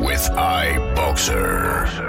with iBoxer.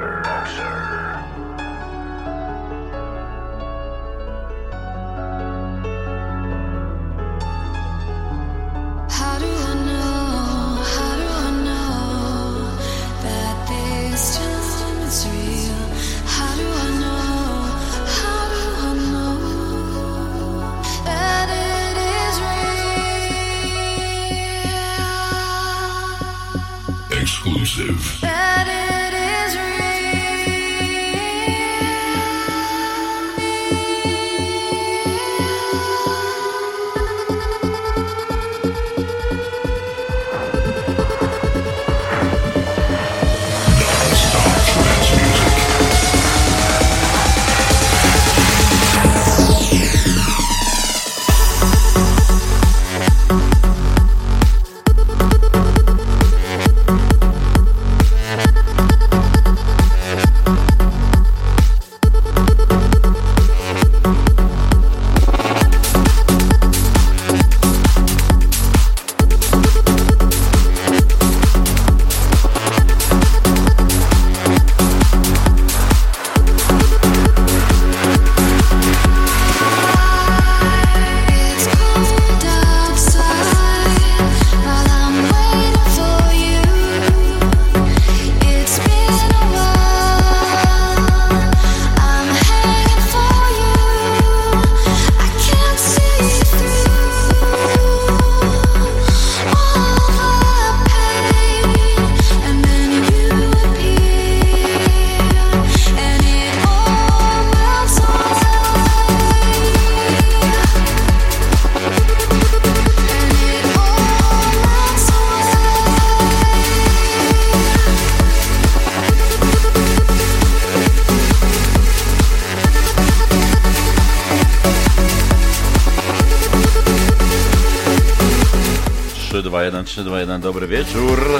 3, 2, 1, dobry wieczór.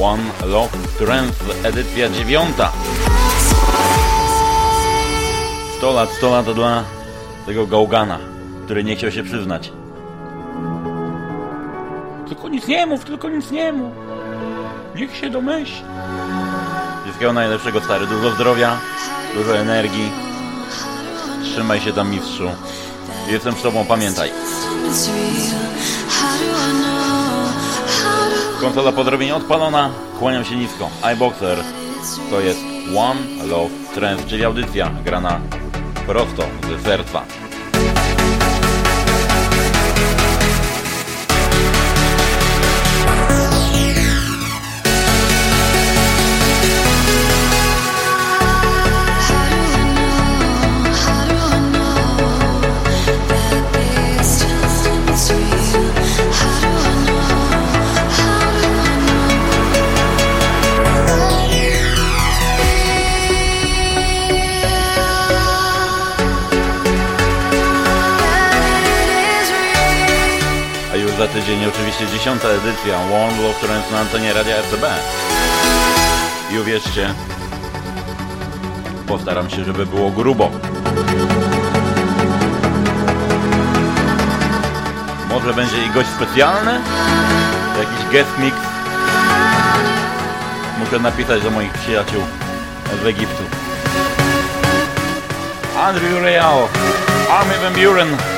One Love Strength, edycja dziewiąta. 100 lat, 100 lat dla tego gałgana, który nie chciał się przyznać. Tylko nic nie mów, tylko nic nie mów. Niech się domyśli. Wszystkiego najlepszego, stary. Dużo zdrowia, dużo energii. Trzymaj się tam, mistrzu. Jestem z tobą, pamiętaj. Konsola podrobienia odpalona, kłaniam się nisko. iBoxer to jest One Love Trend, czyli audycja grana prosto ze serca. Tydzień oczywiście dziesiąta edycja One Love Trends na antenie Radia RCB. I uwierzcie, postaram się, żeby było grubo. Może będzie i gość specjalny? Jakiś guest mix? Muszę napisać do moich przyjaciół z Egiptu. Andrew Real, Army Van Buren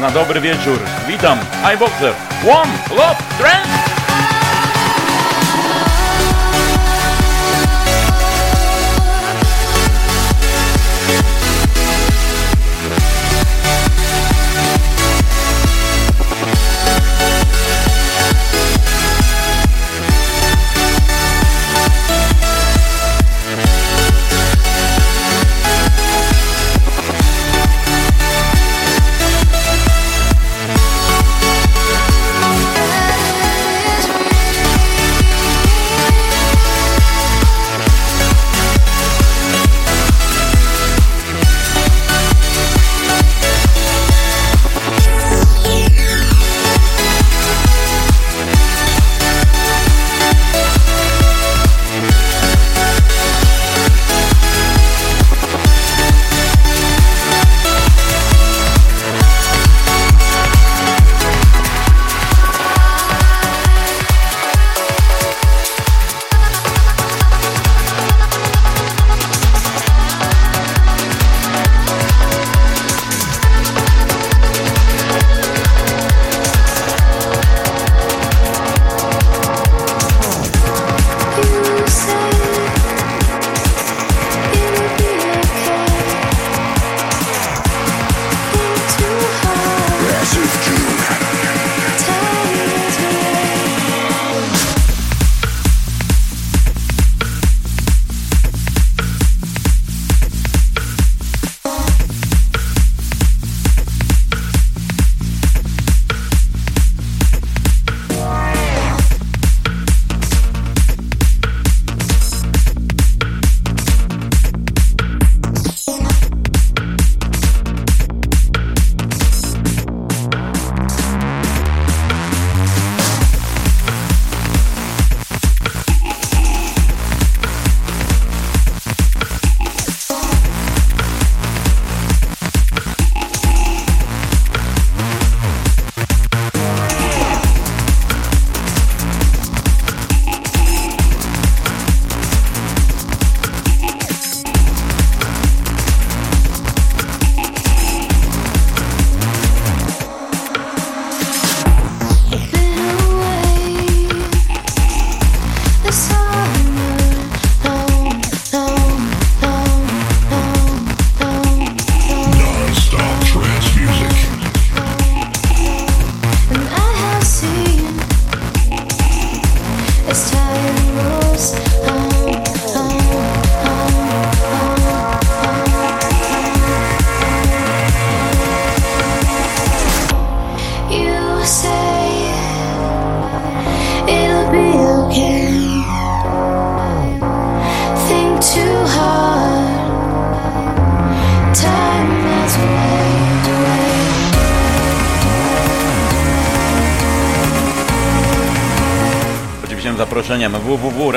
na dobry wieczór. Witam, iBoxer. One Love Trend.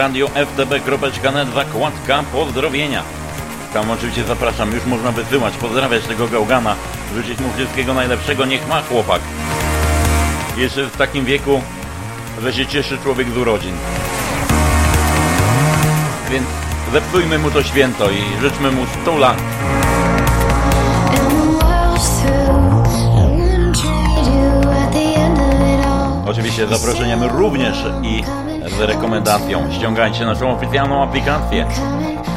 www.radioftb.net zakładka pozdrowienia. Tam oczywiście zapraszam, już można wysyłać, pozdrawiać tego gałgana, życzyć mu wszystkiego najlepszego, niech ma chłopak. Jeszcze w takim wieku, że się cieszy człowiek z urodzin. Więc zepsujmy mu to święto i życzmy mu 100 lat. Oczywiście zaproszeniem również i z rekomendacją. Ściągajcie naszą oficjalną aplikację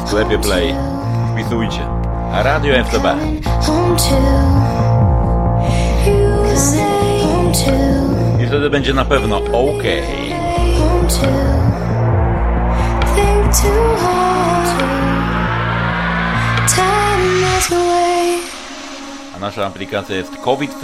w sklepie Play. Wpisujcie Radio FTB. I wtedy będzie na pewno OK. A nasza aplikacja jest COVID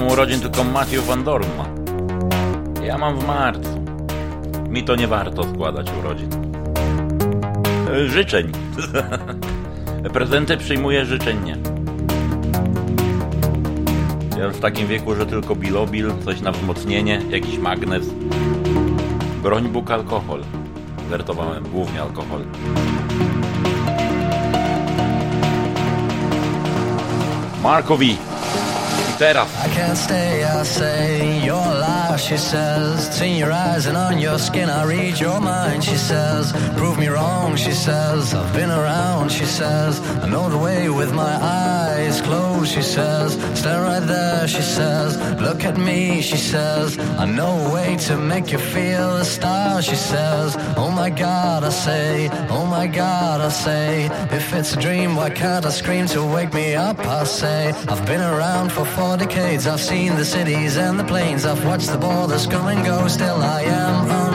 mam urodzin, tylko Matthew Van Dorn ma. Ja mam w marcu. Mi to nie warto składać urodzin. Życzeń. Prezenty przyjmuję życzennie. Ja już w takim wieku, że tylko bilobil, coś na wzmocnienie, jakiś magnes. Broń Bóg alkohol. Wertowałem głównie alkohol. Markowi I can't stay, I say, you're alive, she says. In your eyes and on your skin, I read your mind, she says. Prove me wrong, she says. I've been around, she says. I know the way with my eyes closed, she says. Stand right there, she says. Look at me, she says. I know a way to make you feel a star, she says. Oh my God, I say, oh my God, I say. If it's a dream, why can't I scream to wake me up? I say, I've been around for four for decades. I've seen the cities and the plains. I've watched the borders come and go. Still, I am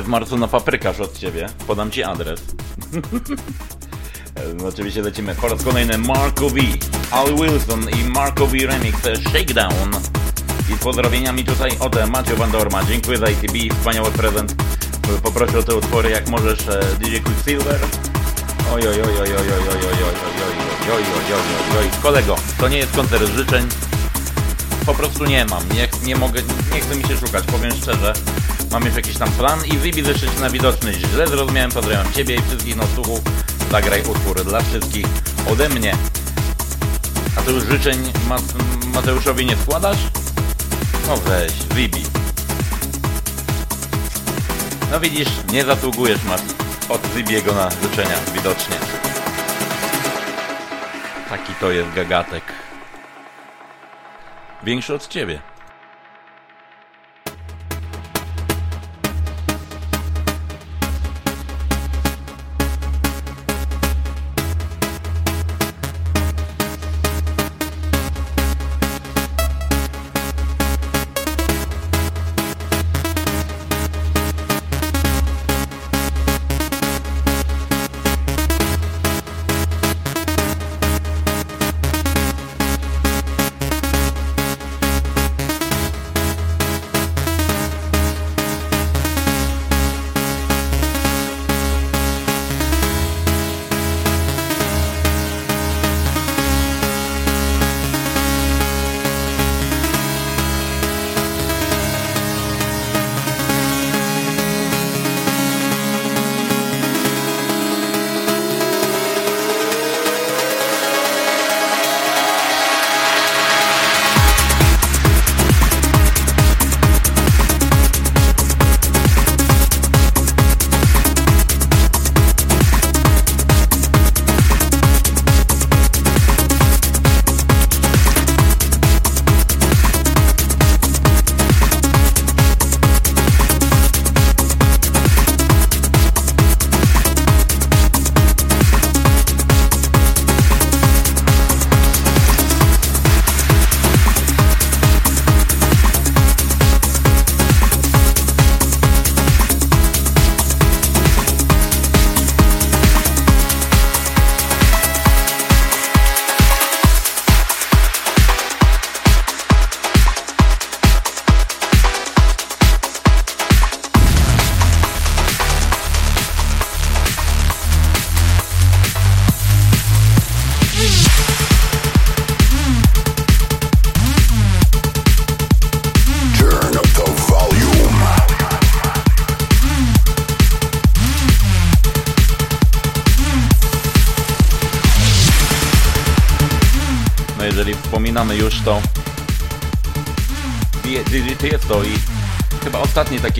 W marcu na paprykarz od ciebie. Podam ci adres. No, Oczywiście lecimy po raz kolejny Marco V, Ali Wilson i Marco V Remix e, Shakedown. I z pozdrowieniami tutaj od Macio Van Dorma. Dziękuję za ITB, wspaniały prezent. Poproszę o te utwory jak możesz e, DJ Quicksilver. Oj, oj, oj, oj, oj, oj, oj, oj, oj, oj, oj, oj, oj. Kolego, to nie jest koncert życzeń. Po prostu nie mam, nie mogę, nie chce mi się szukać, powiem szczerze. Mam już jakiś tam plan i jeszcze się na widoczny. Źle zrozumiałem, pozdrawiam Ciebie i wszystkich nosłuchów. Zagraj utwór dla wszystkich ode mnie. A to już życzeń Mat- Mateuszowi nie składasz? No weź, wybij. No widzisz, nie zasługujesz Mat od Zibiego na życzenia, widocznie. Taki to jest gagatek. Większy od ciebie.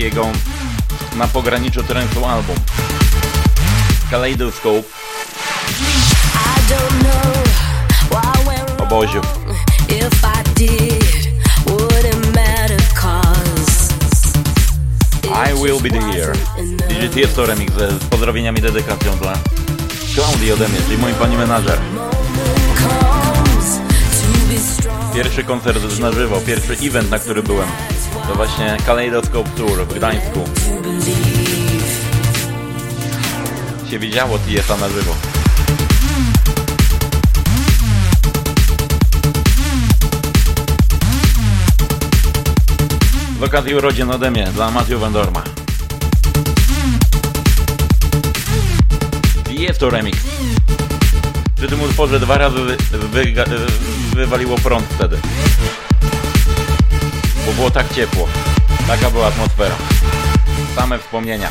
Takiego na pograniczu trendu album. Kaleidoscope. Oboziu. I will be there. Digit jest to remix z pozdrowieniami dedykacją dla Claudii ode mnie, czyli mój pani menadżer. Pierwszy koncert na żywo, pierwszy event, na który byłem, to właśnie Kaleidoscope Tour w Gdańsku. Się widziało TSA na żywo. Z okazji urodzin ode mnie dla Matthew Wendorma. Jest to remix. Przy tym utworze dwa razy wy, wy, wywaliło prąd wtedy. Bo było tak ciepło. Taka była atmosfera. Same wspomnienia.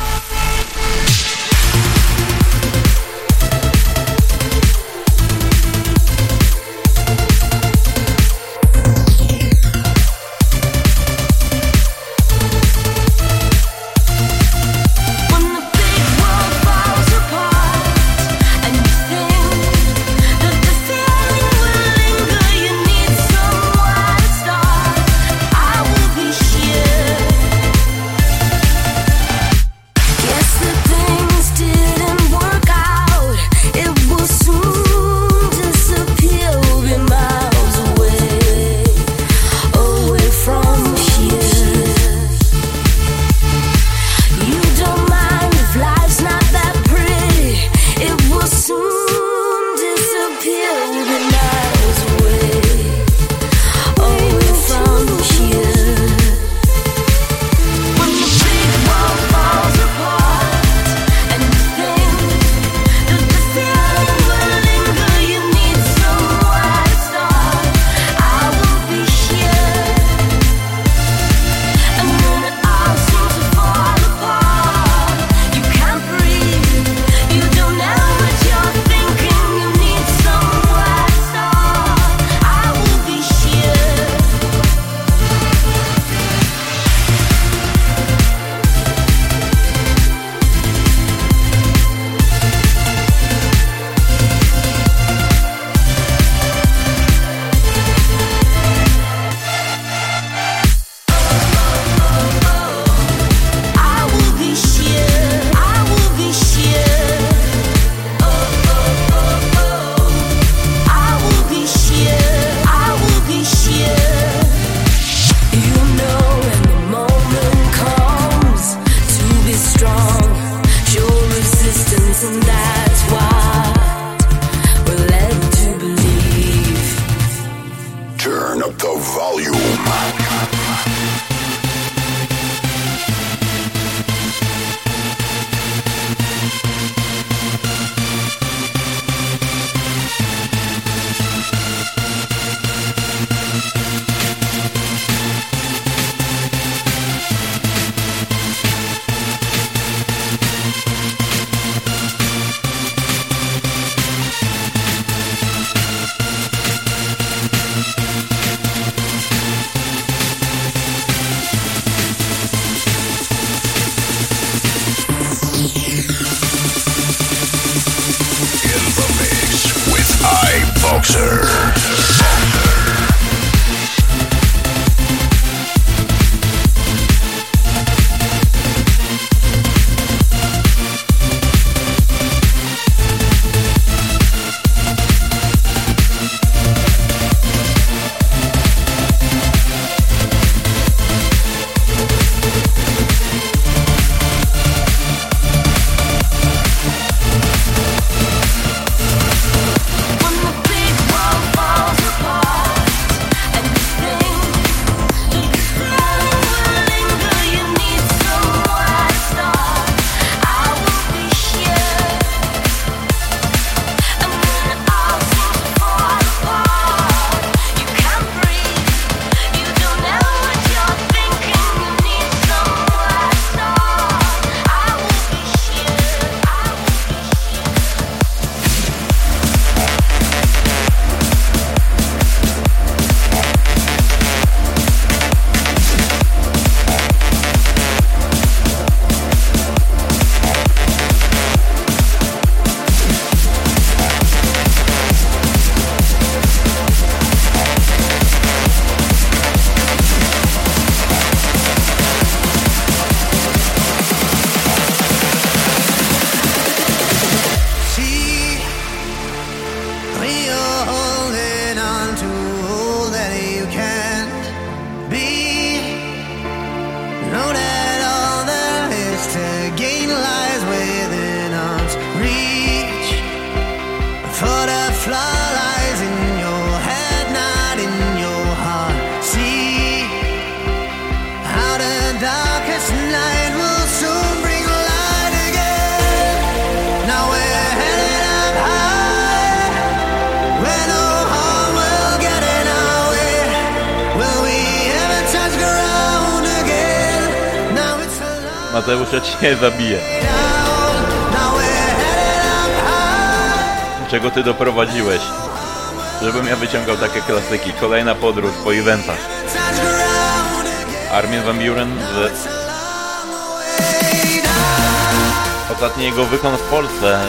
Cię zabiję. Czego ty doprowadziłeś? Żebym ja wyciągał takie klasyki. Kolejna podróż po eventach. Armin Van Buren z... Ostatni jego wykon w Polsce.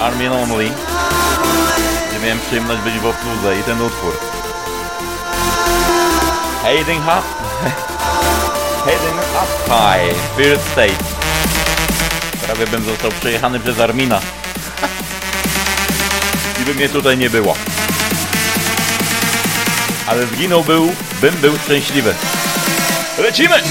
Armin Only. Gdzie miałem przyjemność być w obsłudze i ten utwór. Heading up. Heading up high. Spirit State. Prawie bym został przejechany przez Armina. I by mnie tutaj nie było. Ale zginął był, bym był szczęśliwy. Lecimy!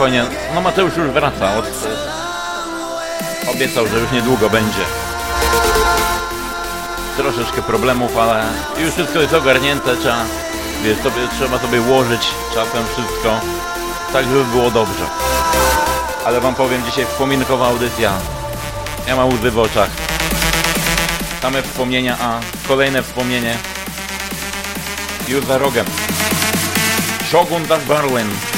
Spokojnie. No Mateusz już wraca. Od... Obiecał, że już niedługo będzie. Troszeczkę problemów, ale już wszystko jest ogarnięte. Trzeba, wiesz, sobie, trzeba sobie ułożyć czasem wszystko, tak żeby było dobrze. Ale wam powiem, dzisiaj wspominkowa audycja. Ja mam łzy w oczach. Same wspomnienia, a kolejne wspomnienie już za rogiem. Shogun Das Berlin.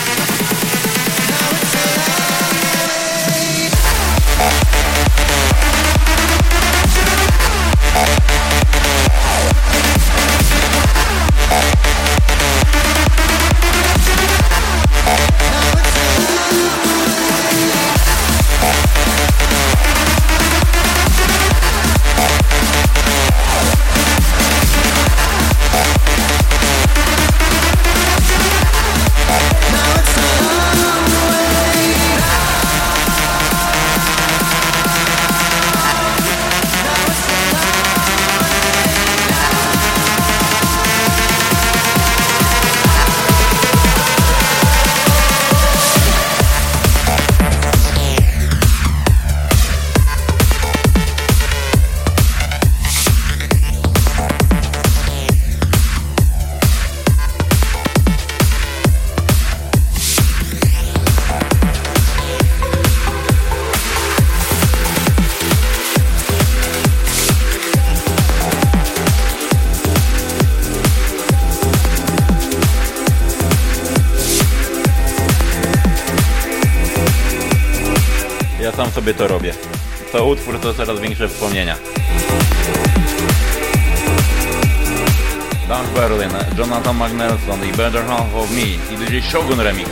Shogun Remix.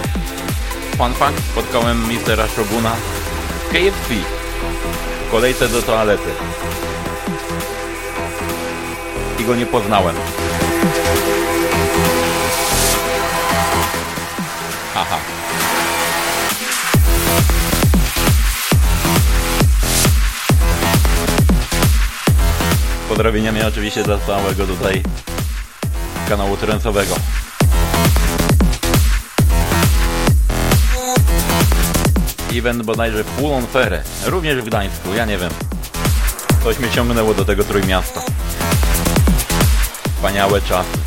Fun fact, spotkałem mistera Shoguna w KFC w kolejce do toalety. I go nie poznałem. Haha. pozdrowieniami oczywiście dla całego tutaj kanału trencowego. Event bodajże Full on Fair, również w Gdańsku, ja nie wiem. Coś mnie ciągnęło do tego trójmiasta. Wspaniałe czasy.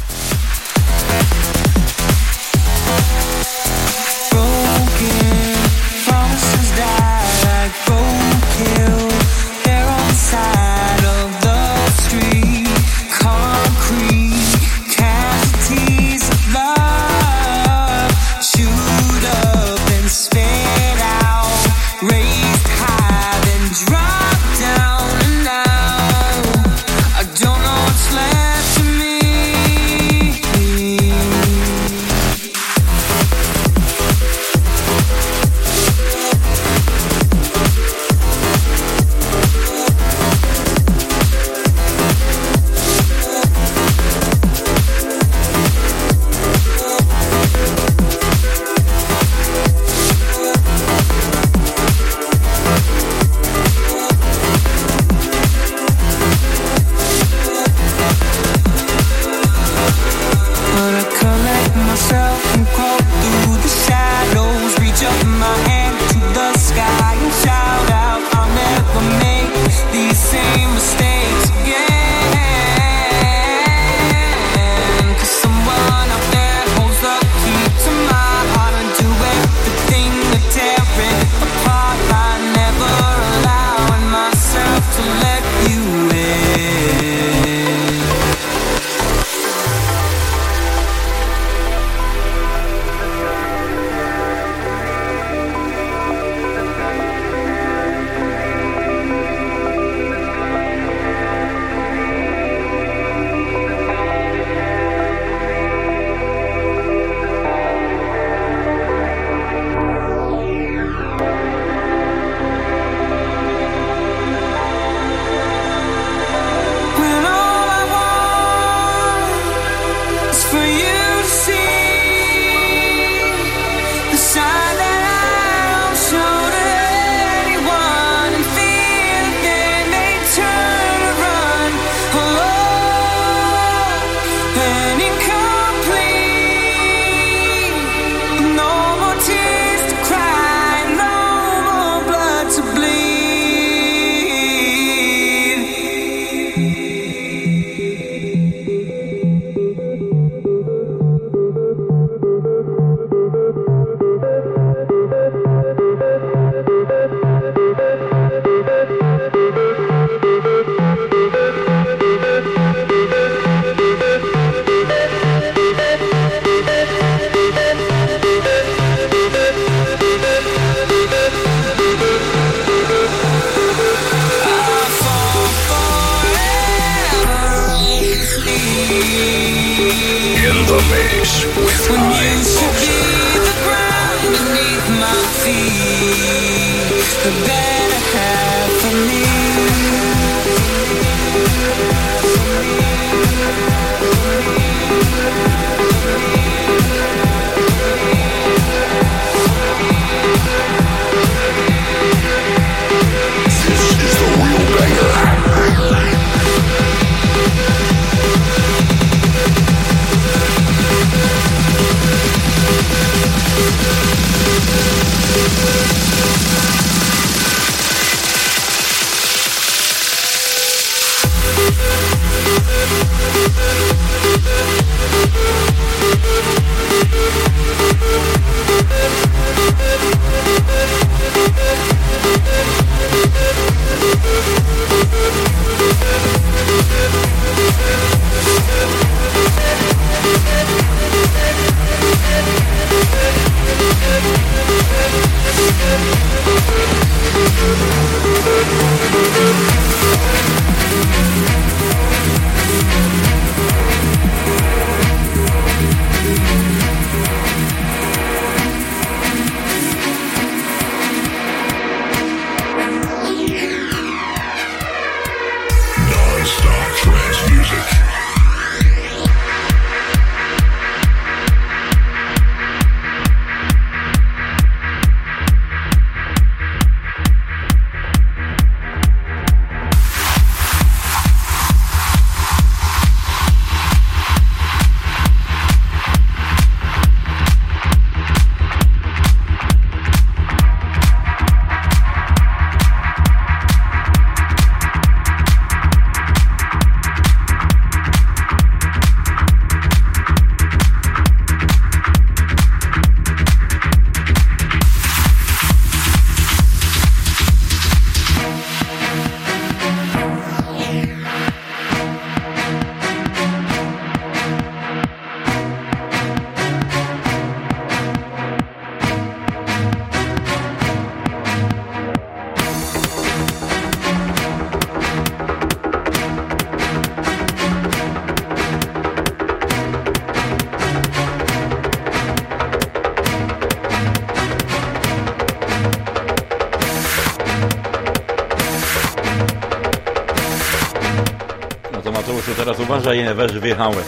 Wjechały.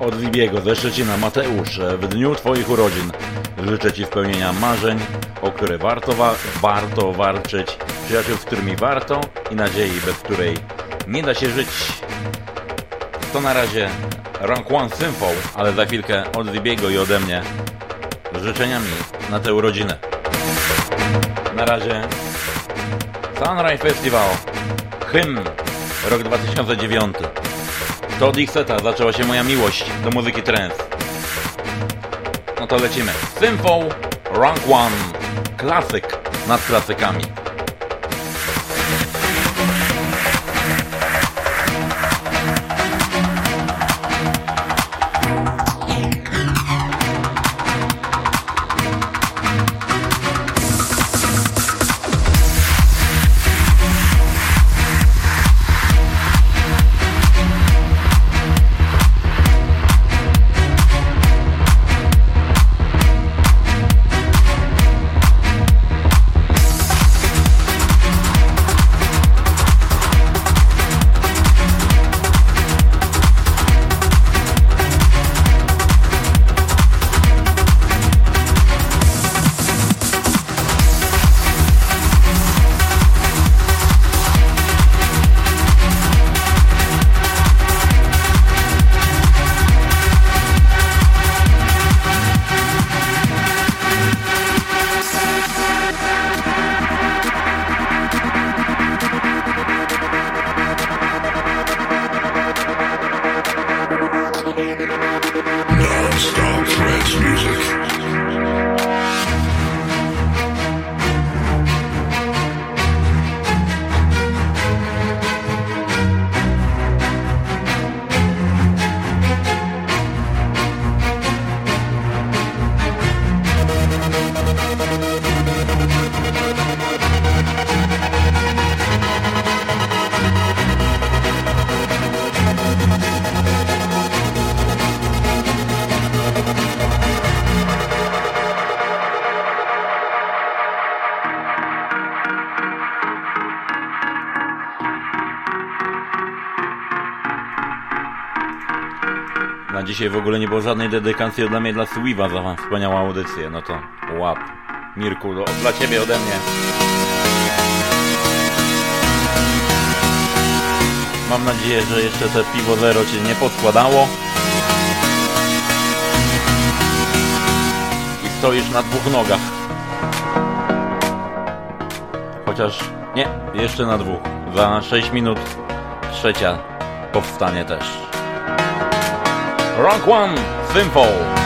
Od Libiego ze Szczecina Mateusz, w dniu Twoich urodzin życzę Ci spełnienia marzeń, o które warto, wa warto walczyć, przyjaciół, z którymi warto i nadziei, bez której nie da się żyć. To na razie Rank One Sympho, ale za chwilkę od Libiego i ode mnie z życzeniami na tę urodzinę. Na razie Sunrise Festival, hymn, rok 2009. To od seta zaczęła się moja miłość do muzyki trance. No to lecimy. Simple Rank One. Klasyk nad klasykami. Dzisiaj w ogóle nie było żadnej dedykacji dla mnie, dla Sweepa za wspaniałą audycję. No to łap. Mirku, do, dla ciebie ode mnie. Mam nadzieję, że jeszcze te piwo zero cię nie podkładało. I stoisz na dwóch nogach. Chociaż nie, jeszcze na dwóch. Za 6 minut trzecia powstanie też. Rock One Simple.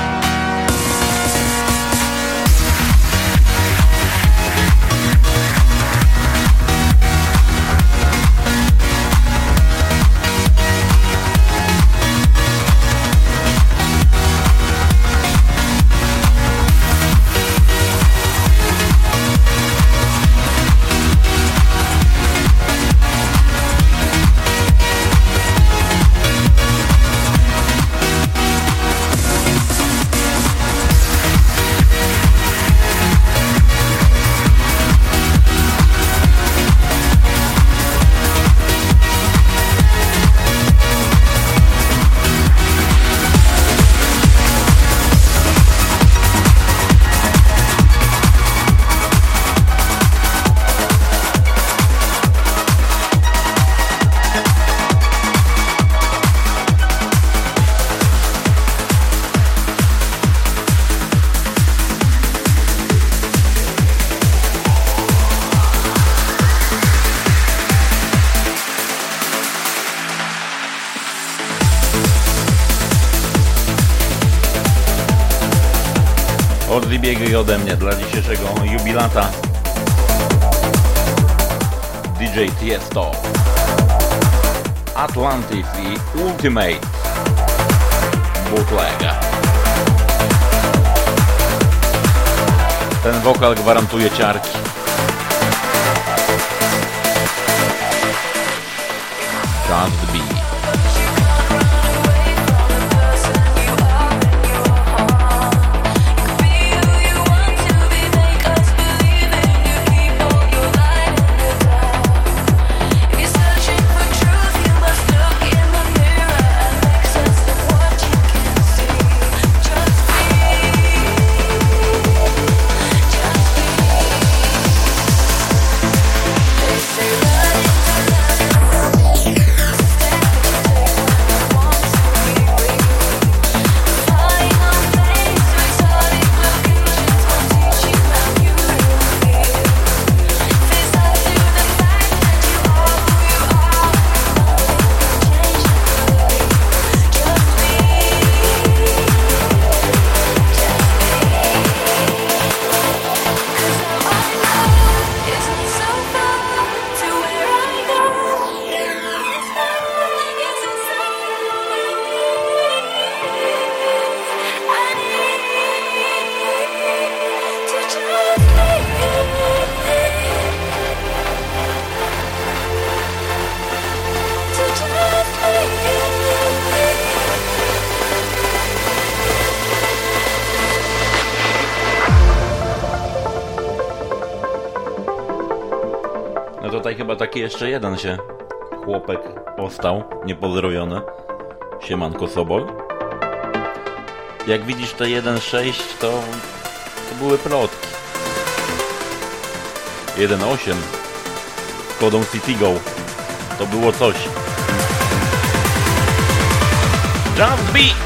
Dla dzisiejszego jubilata. DJ Tiesto. Atlantis i Ultimate. Bootleg. Ten wokal gwarantuje ciarki Just Be taki jeszcze jeden się chłopek ostał, niepozdrowiony. Siemanko Sobol. Jak widzisz te 1.6 to, to były plotki. 1.8 kodą CityGo to było coś. Just Beat!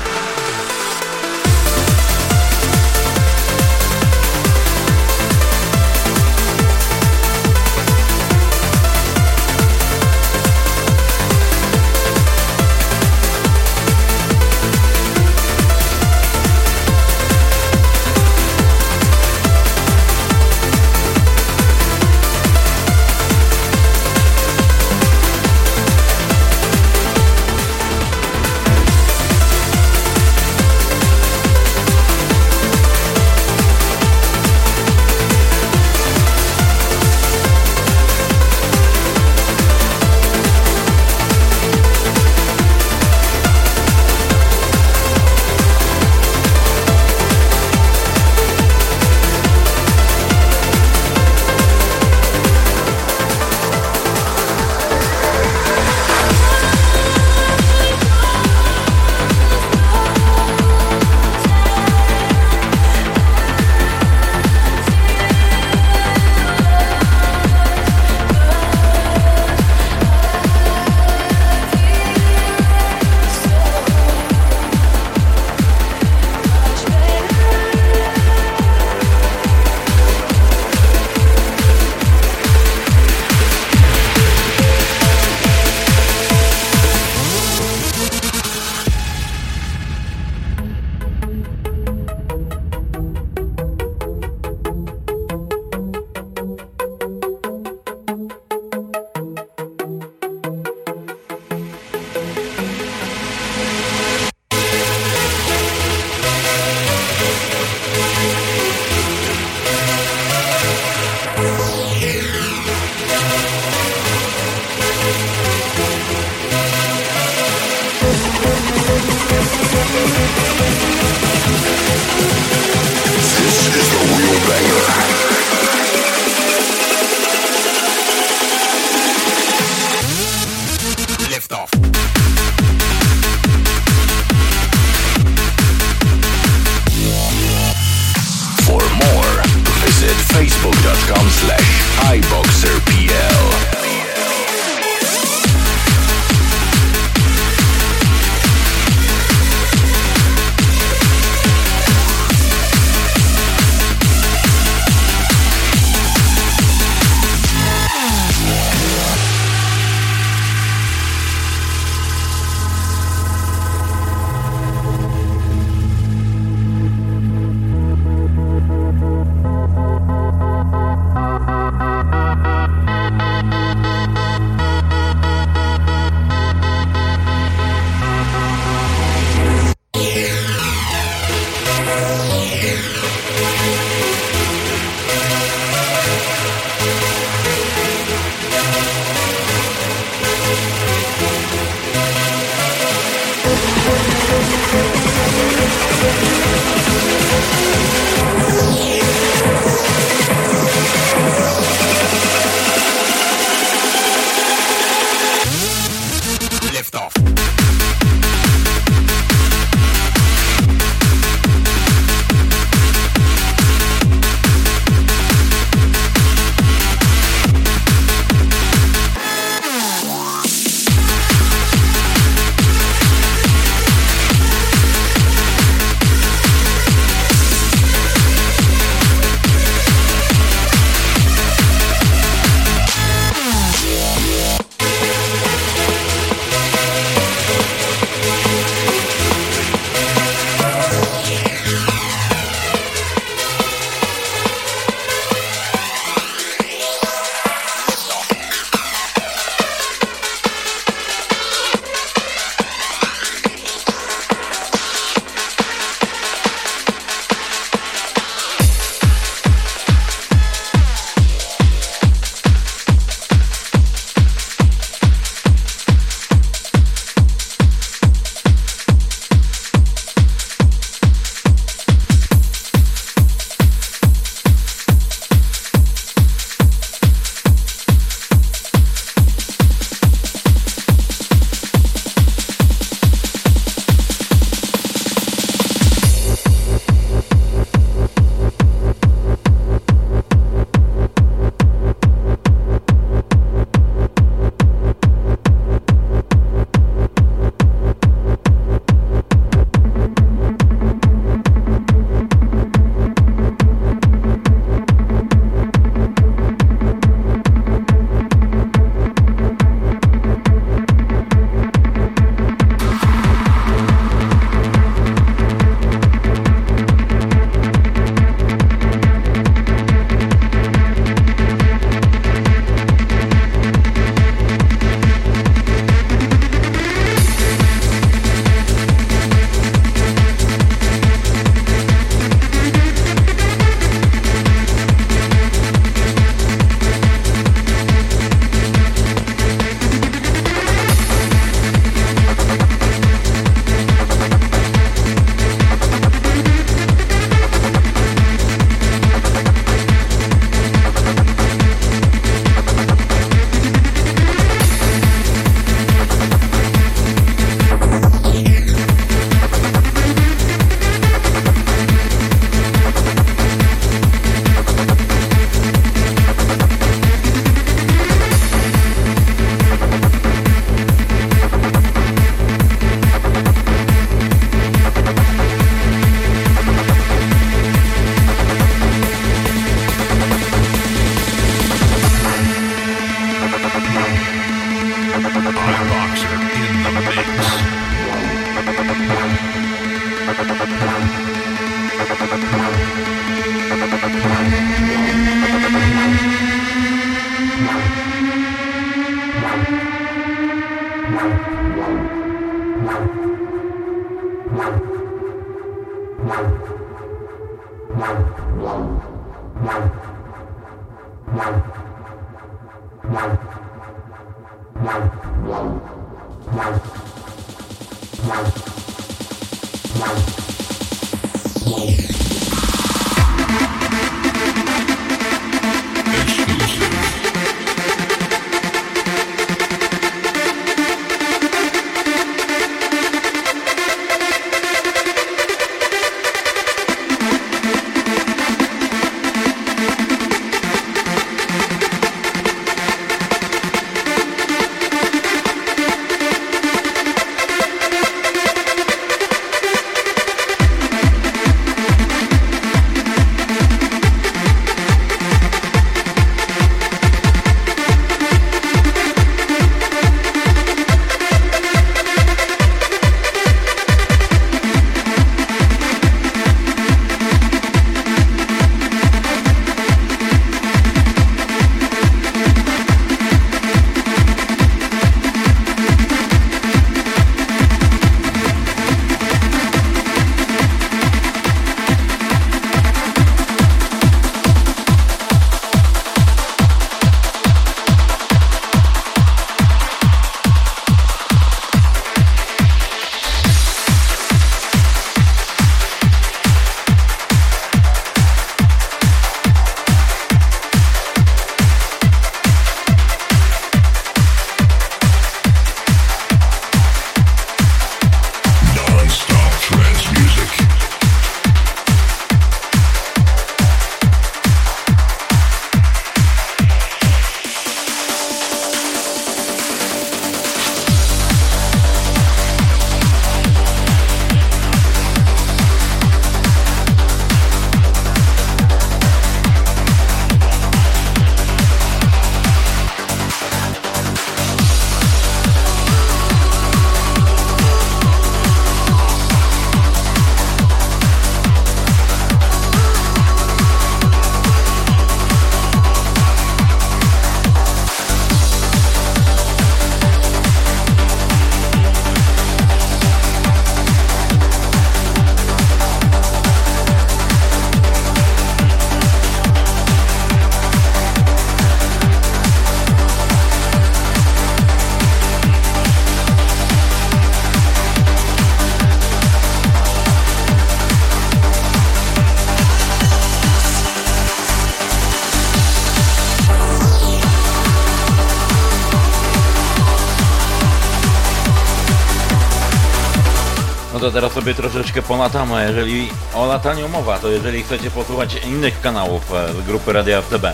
To teraz sobie troszeczkę polatamy. Jeżeli o lataniu mowa, to jeżeli chcecie posłuchać innych kanałów e, z grupy Radia FTB,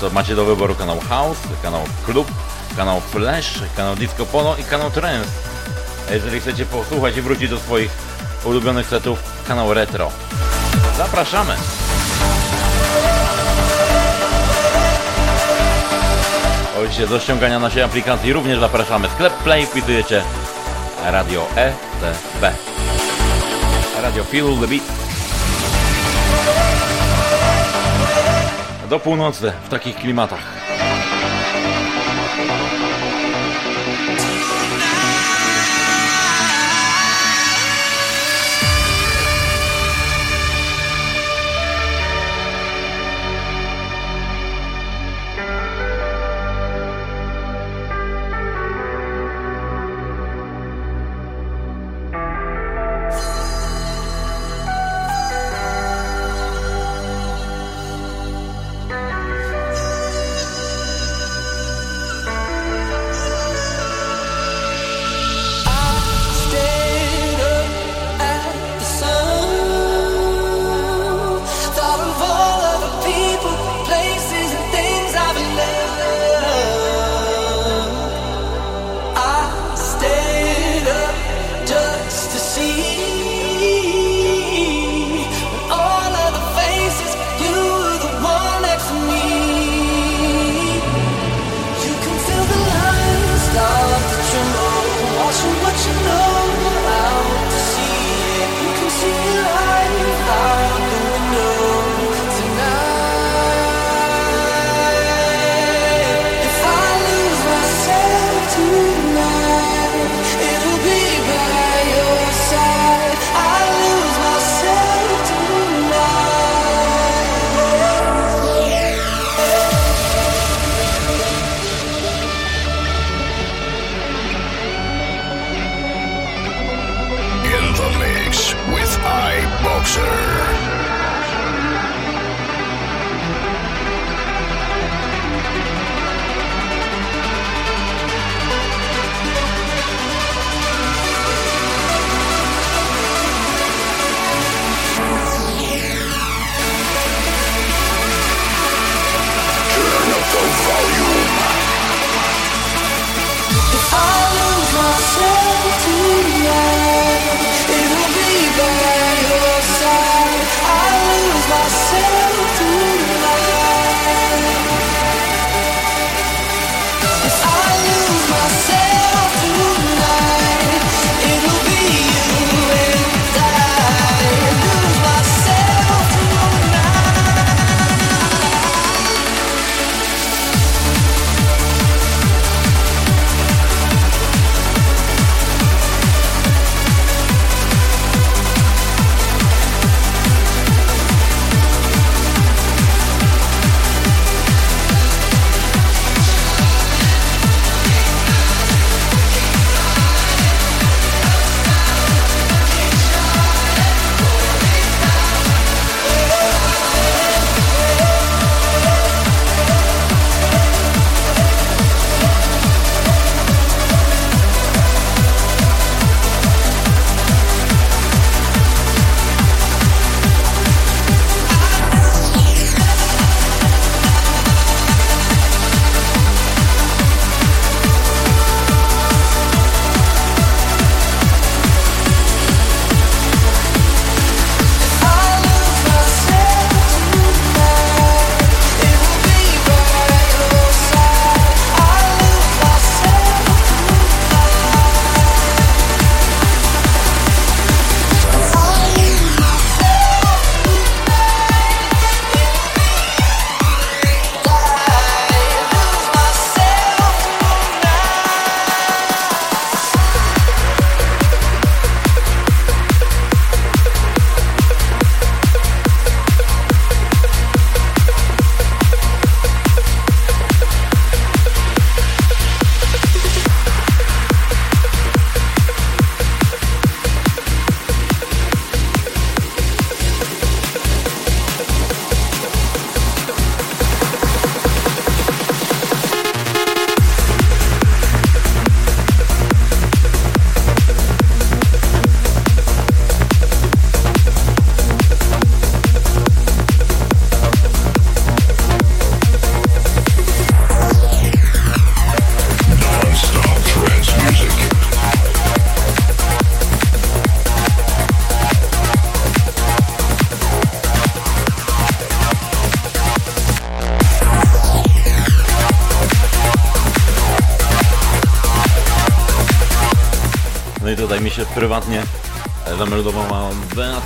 to macie do wyboru kanał House, kanał Klub, kanał Flash, kanał Disco Polo i kanał Trance. A jeżeli chcecie posłuchać i wrócić do swoich ulubionych setów, kanał Retro. Zapraszamy! Oczywiście do ściągania naszej aplikacji również zapraszamy. Sklep Play wpisujecie Radio ETB. Radio Feel the Beat. Do północy w takich klimatach.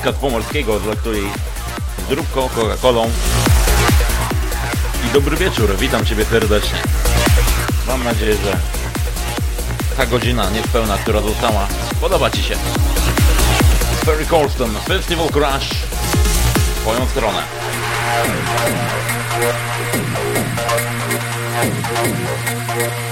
Beatka Pomorskiego, dla której zróbko Coca-Colą. I dobry wieczór, witam Ciebie serdecznie. Mam nadzieję, że ta godzina niespełna, która została, podoba Ci się. Perry Colston, Festival Crash, w swoją stronę. Make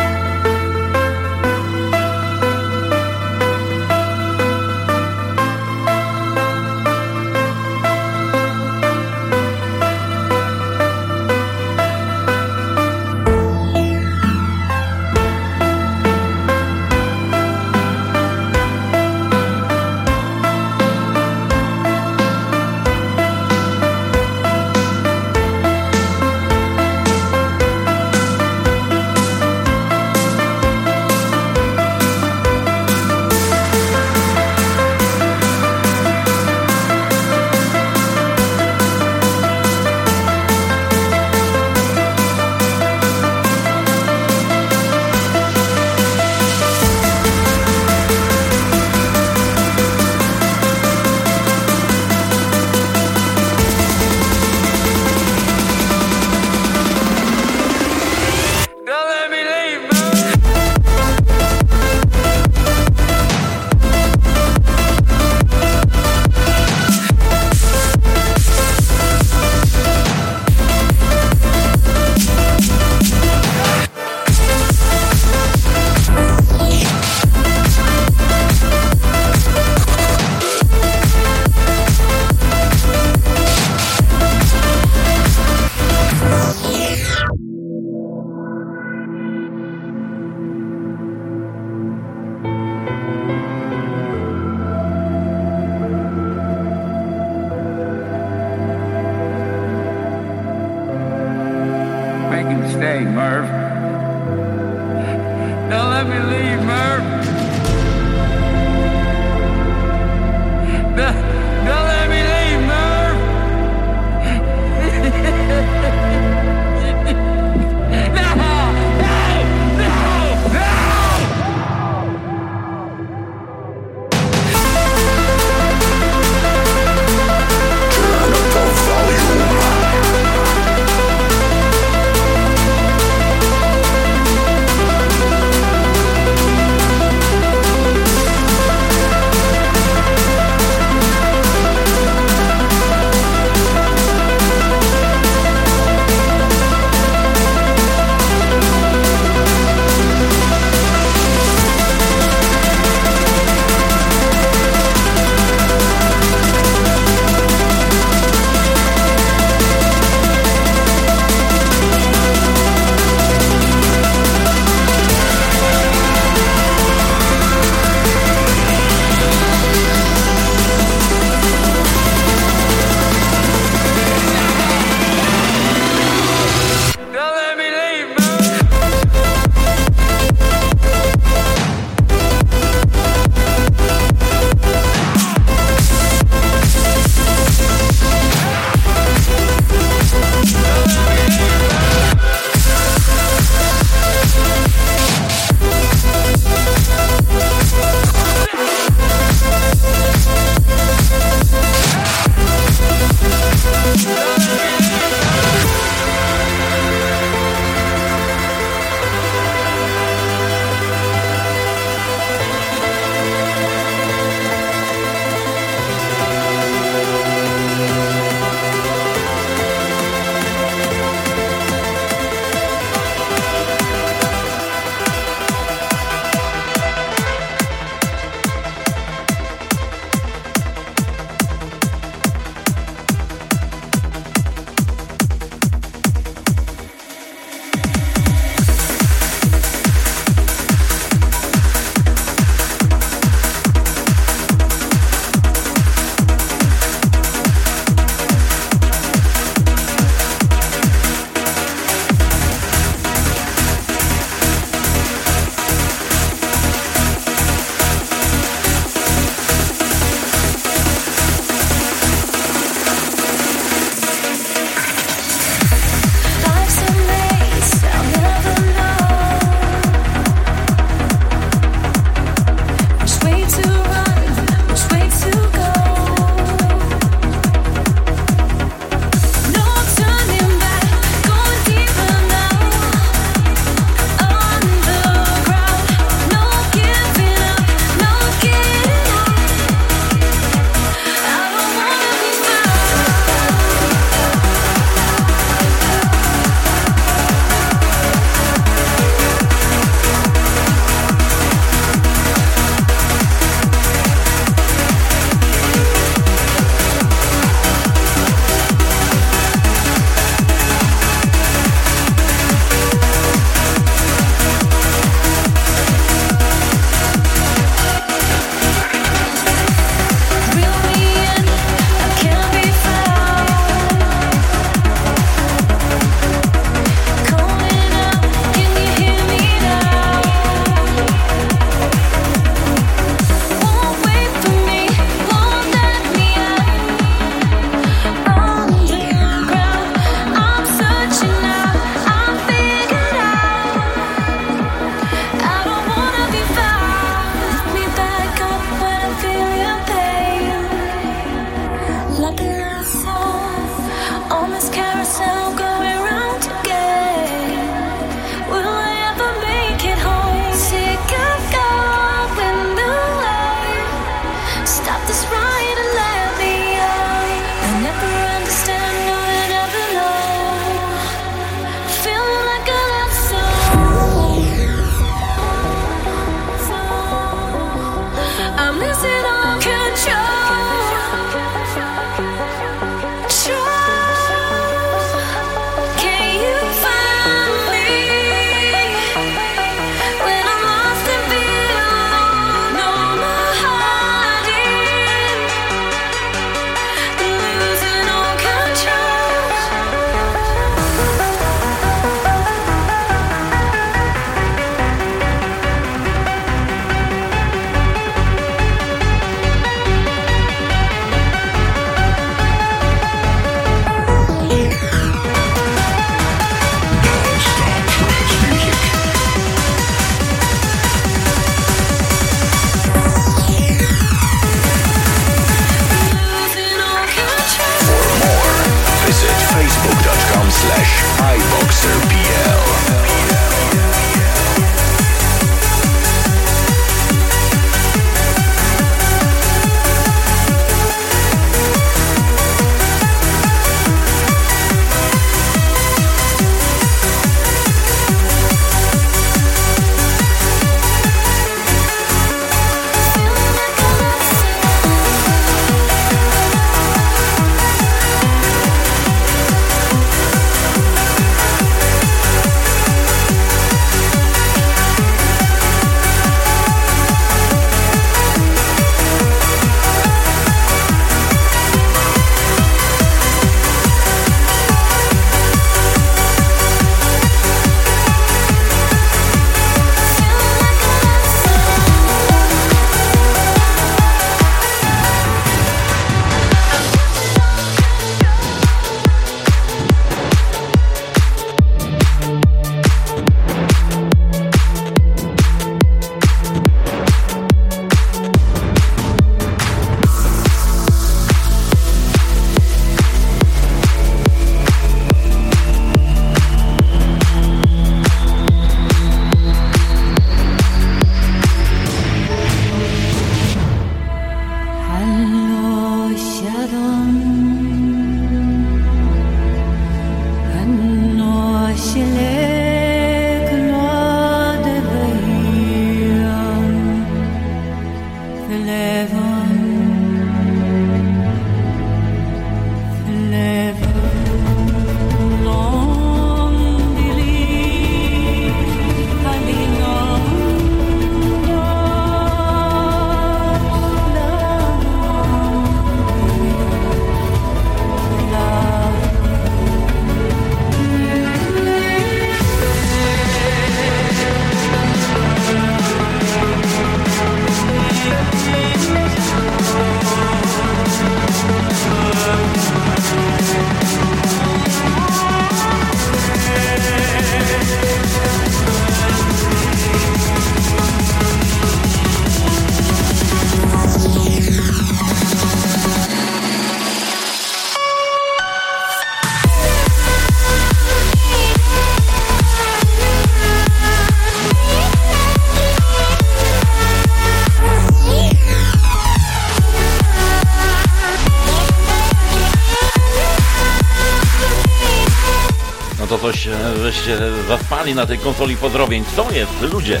zaspali na tej konsoli pozdrowień. To jest, ludzie,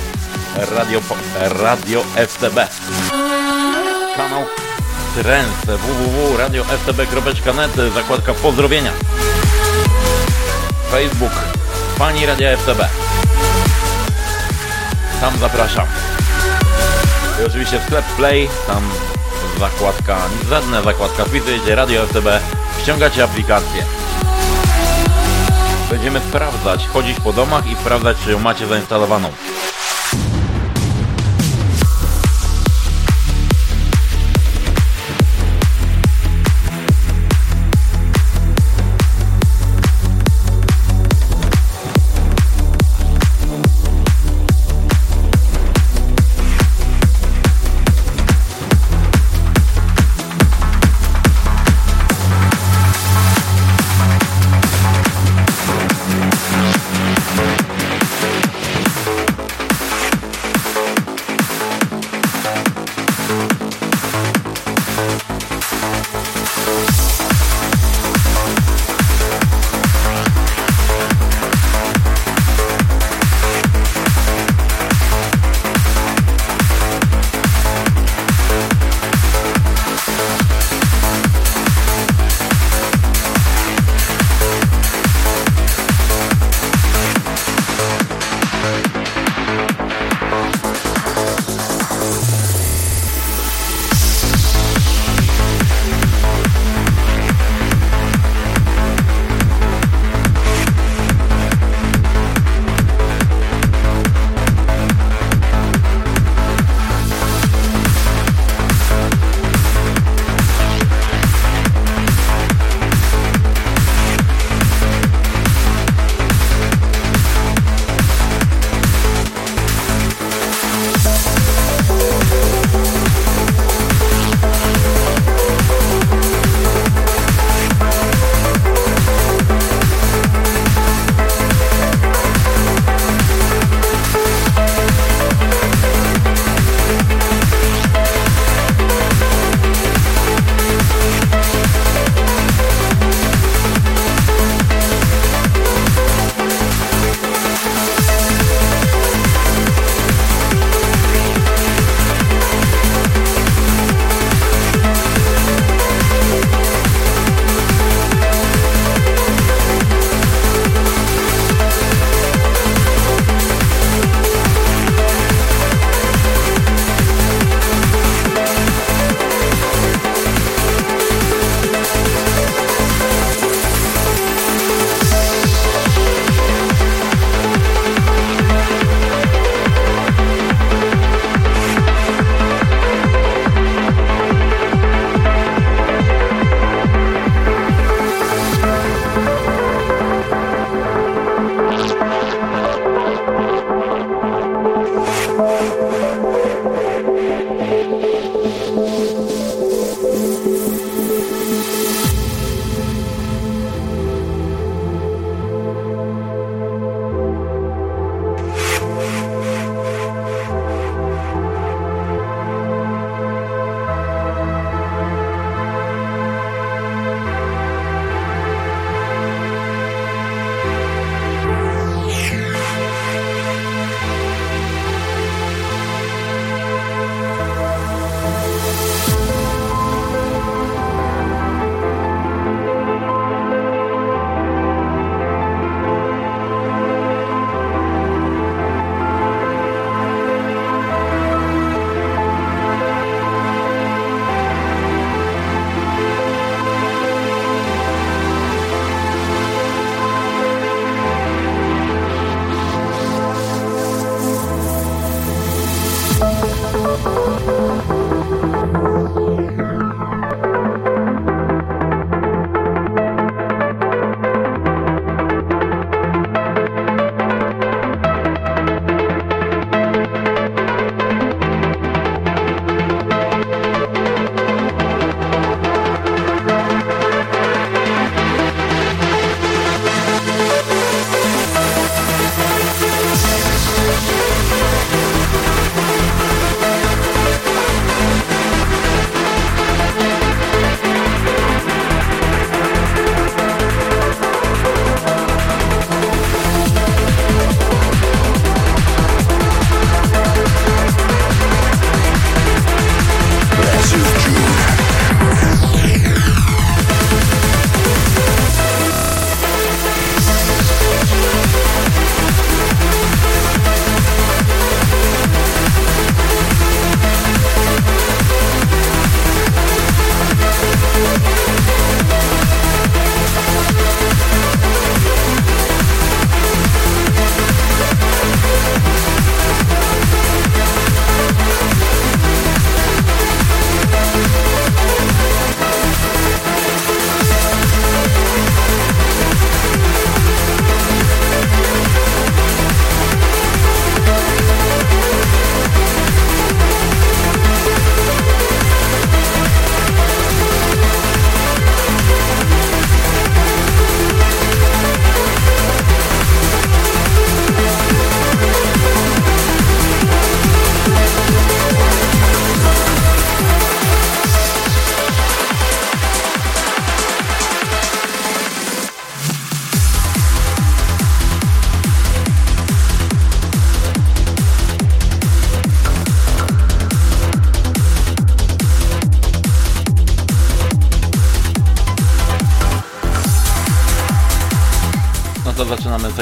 Radio, Radio FTB. Kanał Trends www.radiofTB.net zakładka pozdrowienia. Facebook Pani Radia FTB. Tam zapraszam. I oczywiście sklep Play, tam zakładka, żadna zakładka, wpisujecie Radio FTB, ściągacie aplikację. Będziemy sprawdzać, chodzić po domach i sprawdzać, czy ją macie zainstalowaną.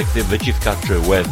efektywna wyciska czy łez.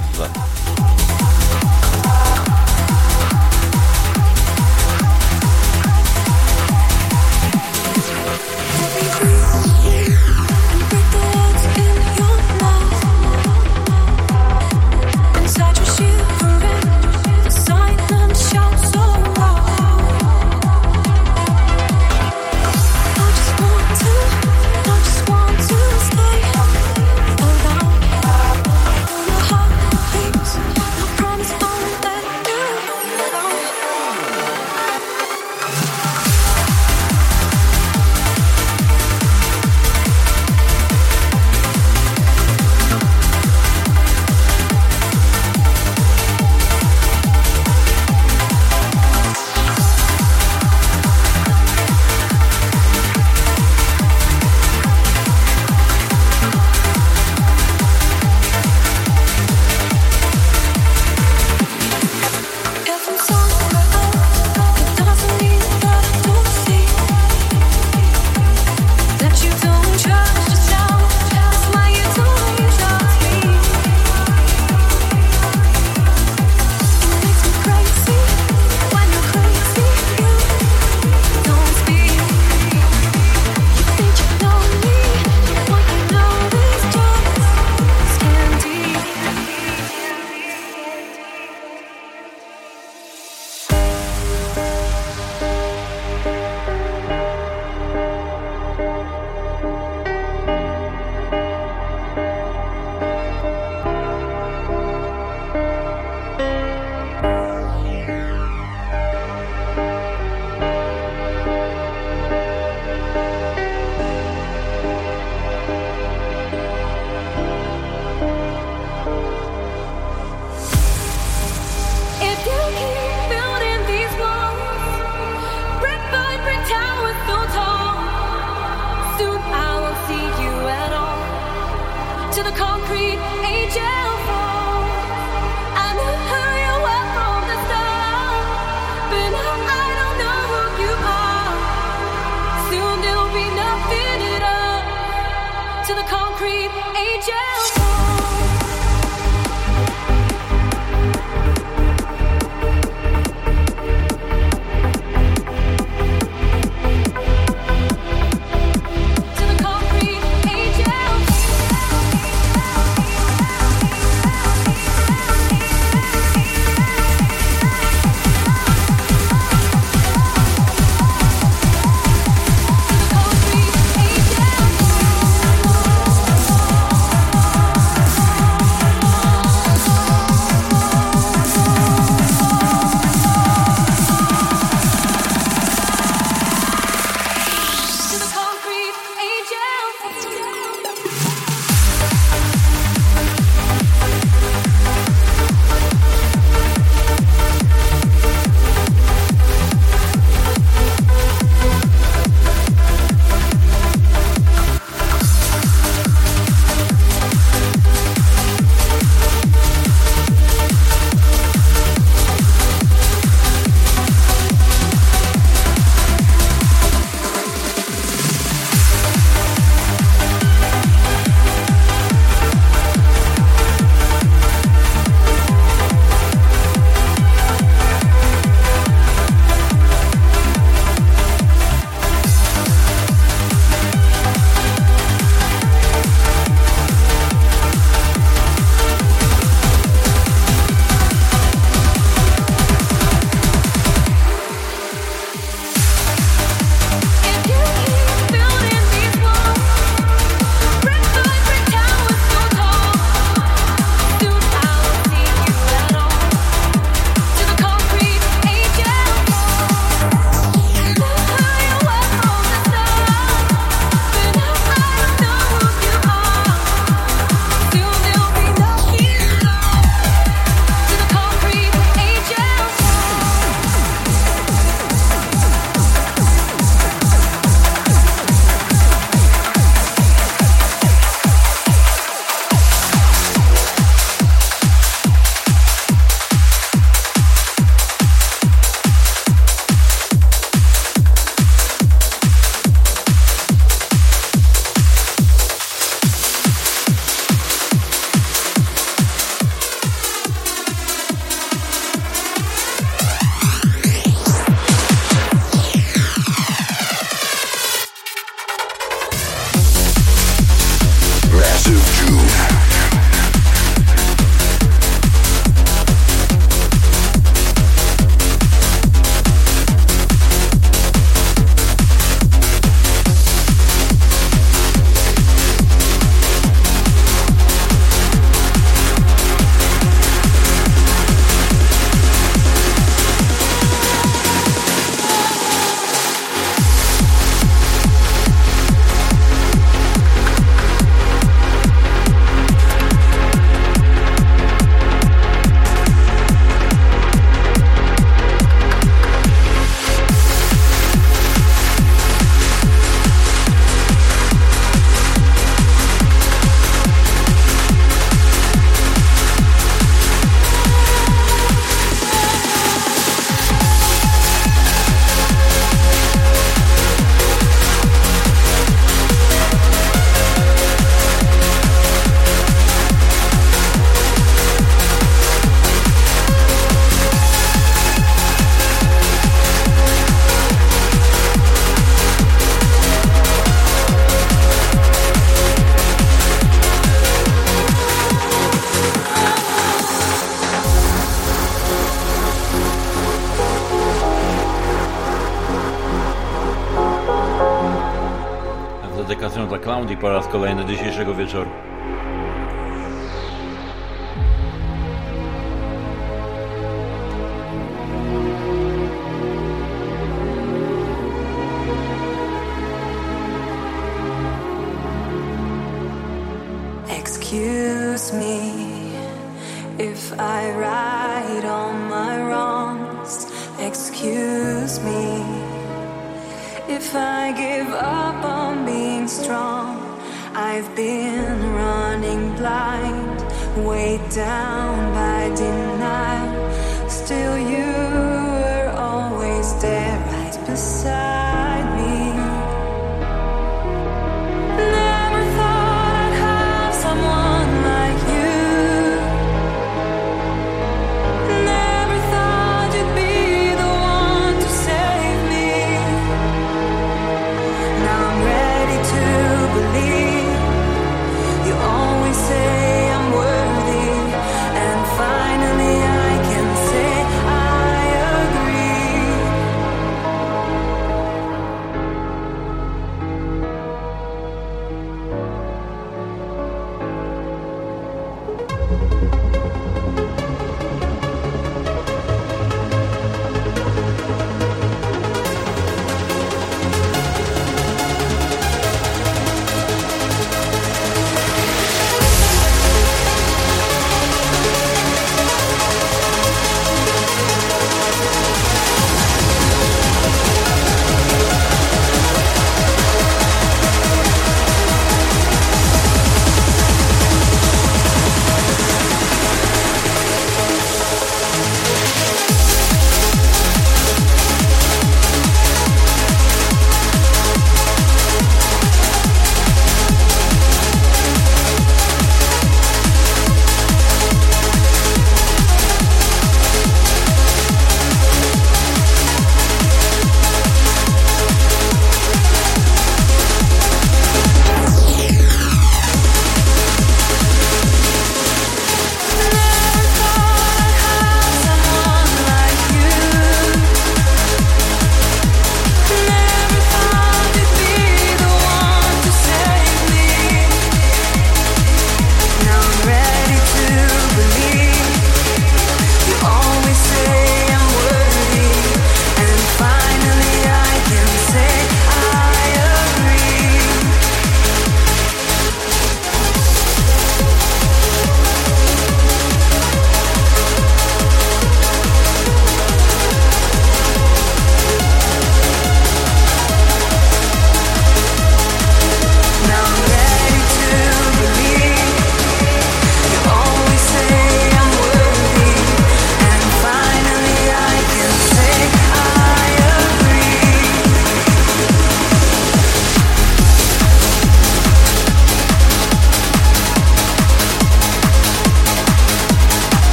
Po raz kolejny dzisiejszego wieczoru.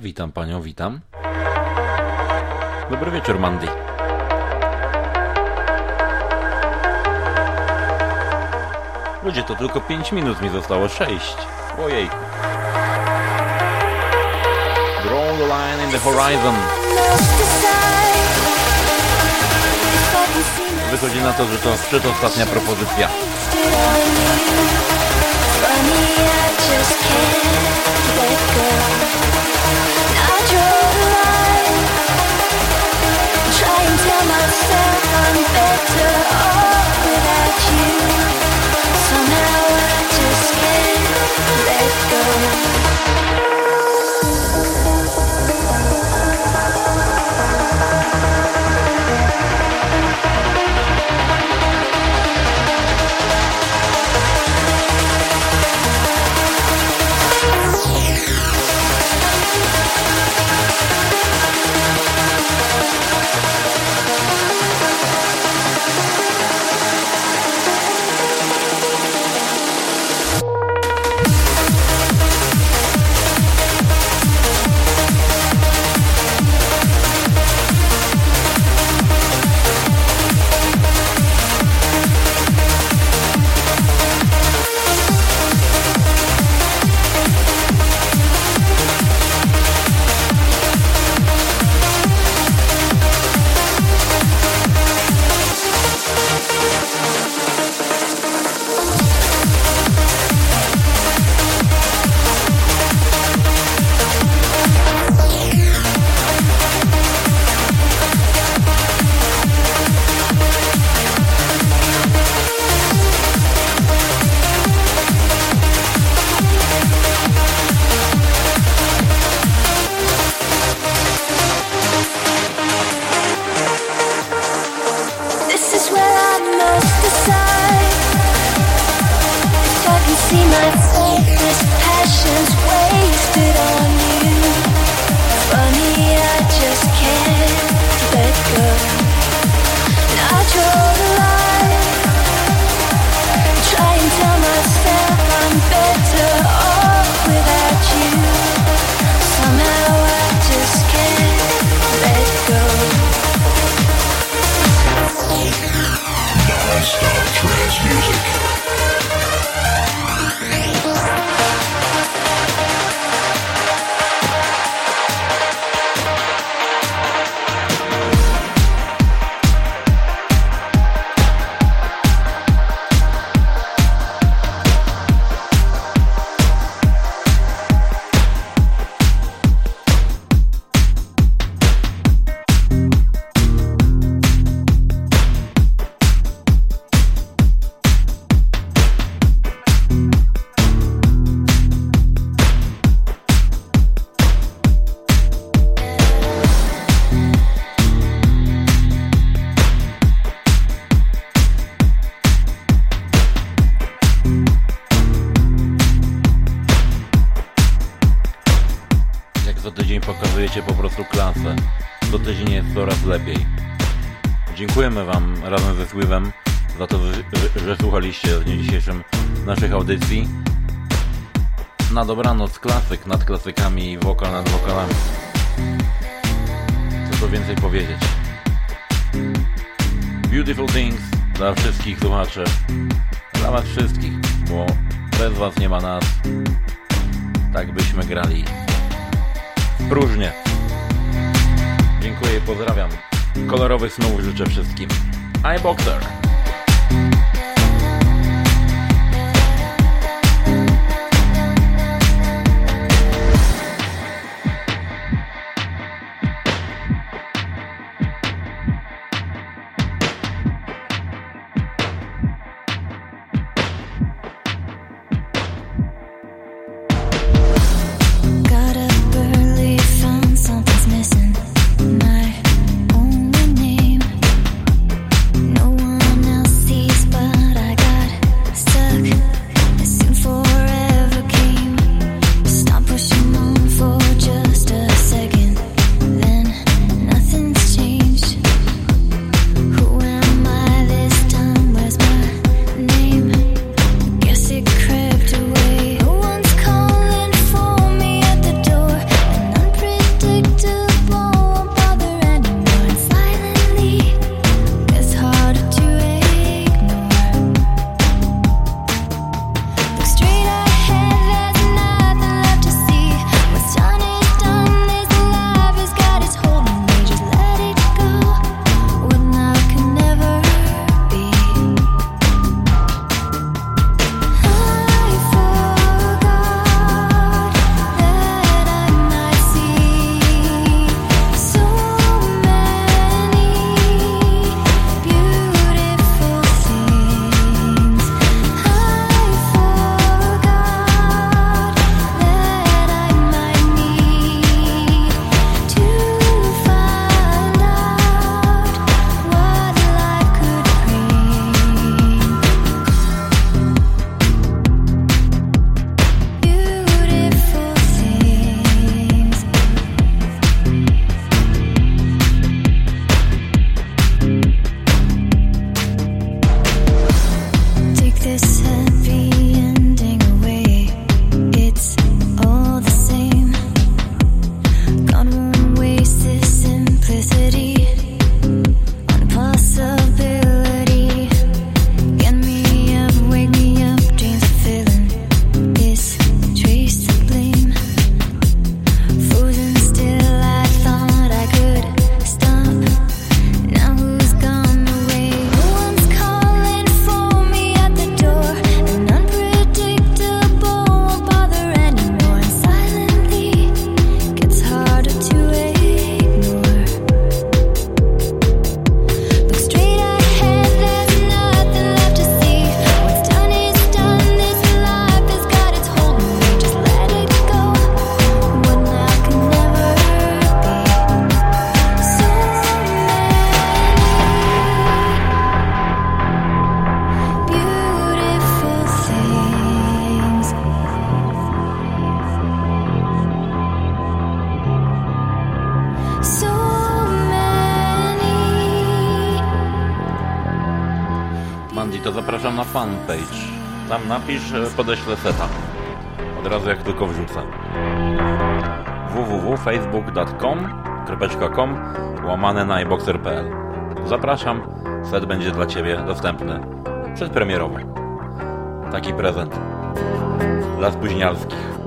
Witam panią, witam. Dobry wieczór, Mandy. Ludzie, to tylko 5 minut mi zostało, 6. Ojej. Draw the line in the horizon. Wychodzi na to, że to przedostatnia propozycja. I just can't let go. Let go. Fanpage. Tam napisz, e, podeślę seta. Od razu jak tylko wrzucę. www.facebook.com łamane na iBoxer.pl Zapraszam, set będzie dla Ciebie dostępny przedpremierowo. Taki prezent dla spóźnialskich.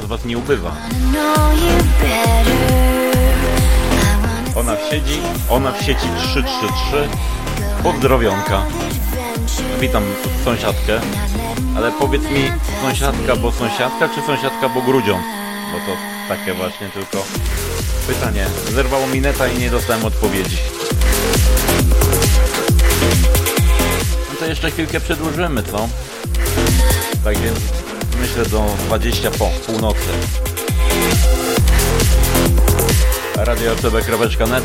Czas was nie ubywa. Ona w ona w sieci 333. Pozdrowionka. Witam sąsiadkę. Ale powiedz mi sąsiadka, bo sąsiadka, czy sąsiadka, bo grudziąc? Bo to takie właśnie tylko pytanie. Zerwało mi neta i nie dostałem odpowiedzi. No to jeszcze chwilkę przedłużymy, co? Tak więc do 20 po północy. Radio RTB.net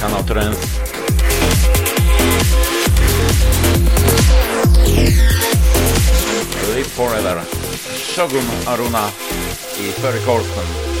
Kanał Trends Live Forever Shogun Aruna i Ferry Corsten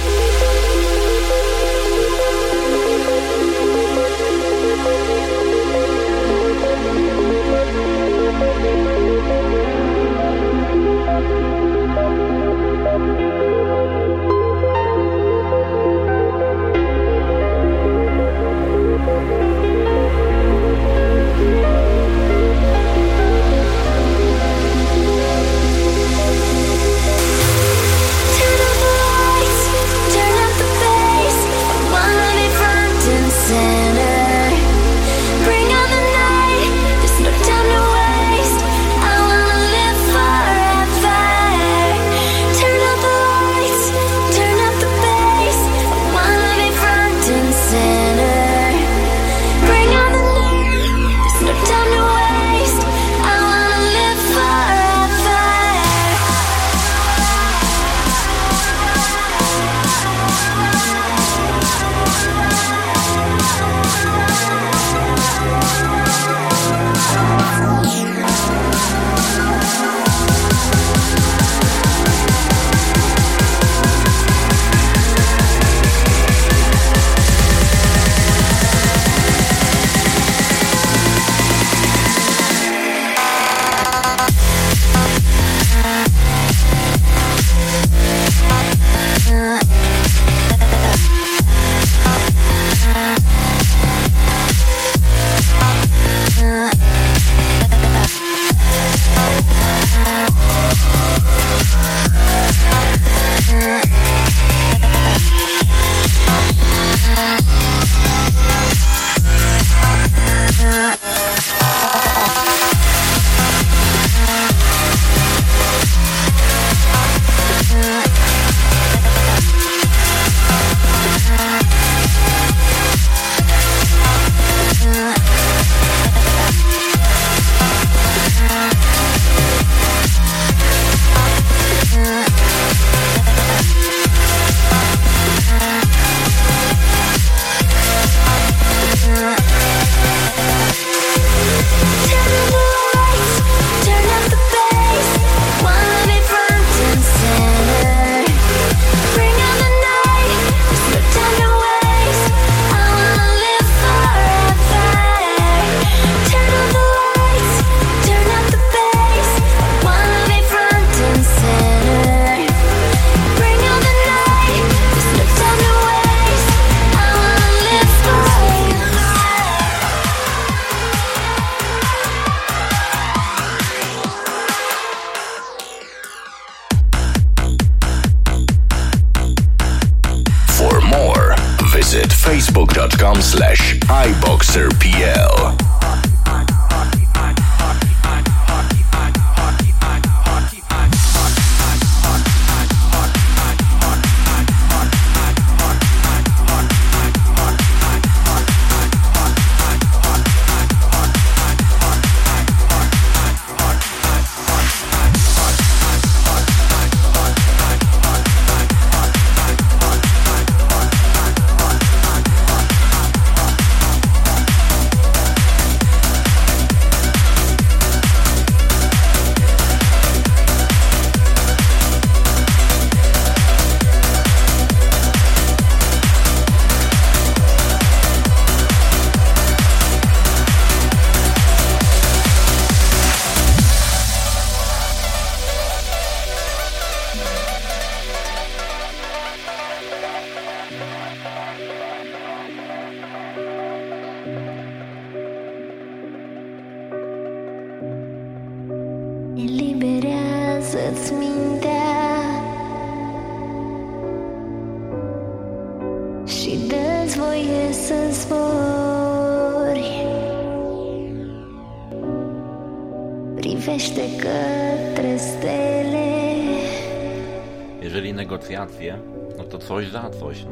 coś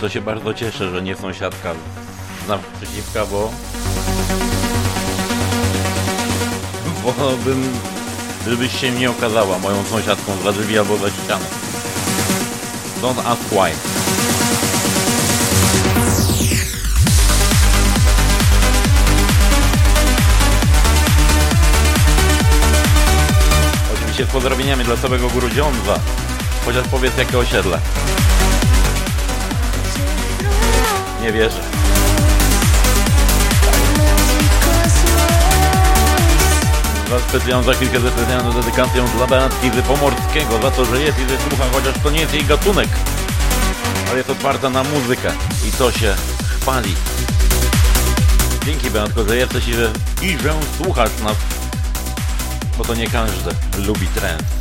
to się bardzo cieszę, że nie sąsiadka z naprzeciwka, bo... Bo bym... Gdybyś się nie okazała moją sąsiadką za drzwi albo za ścianą. Don't ask why. Oczywiście z pozdrowieniami dla całego Grudziądza. Chociaż powiedz jakie osiedle. Nie wierzę. Za specjalną za chwilkę ze specjalną dedykacją dla Beatki Pomorskiego za to, że jest i że słucha, chociaż to nie jest jej gatunek. Ale jest otwarta na muzykę i to się chwali. Dzięki Beatko, że jesteś i że, i że słuchasz nas. Bo to nie każdy lubi trend.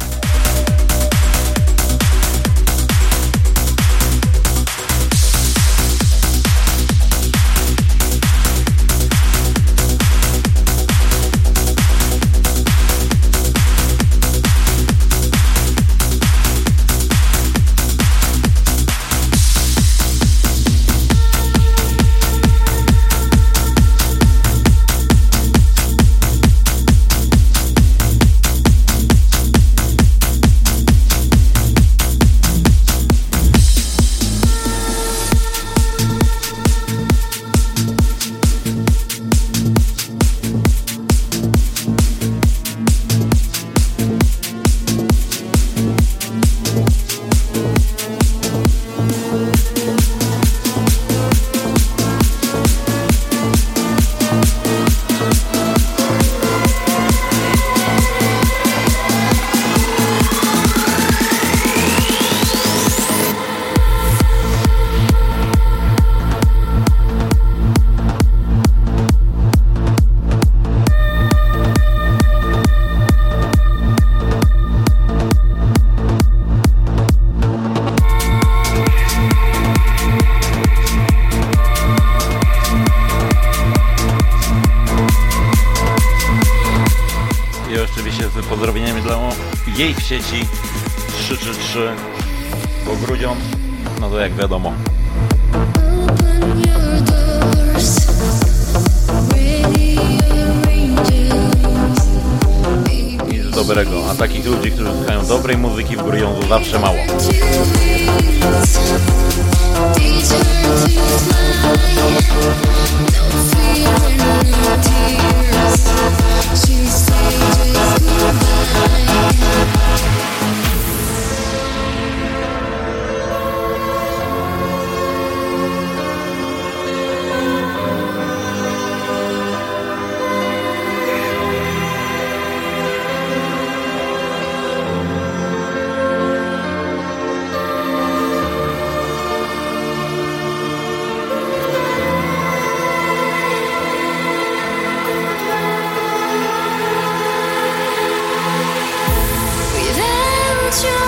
Jej w you.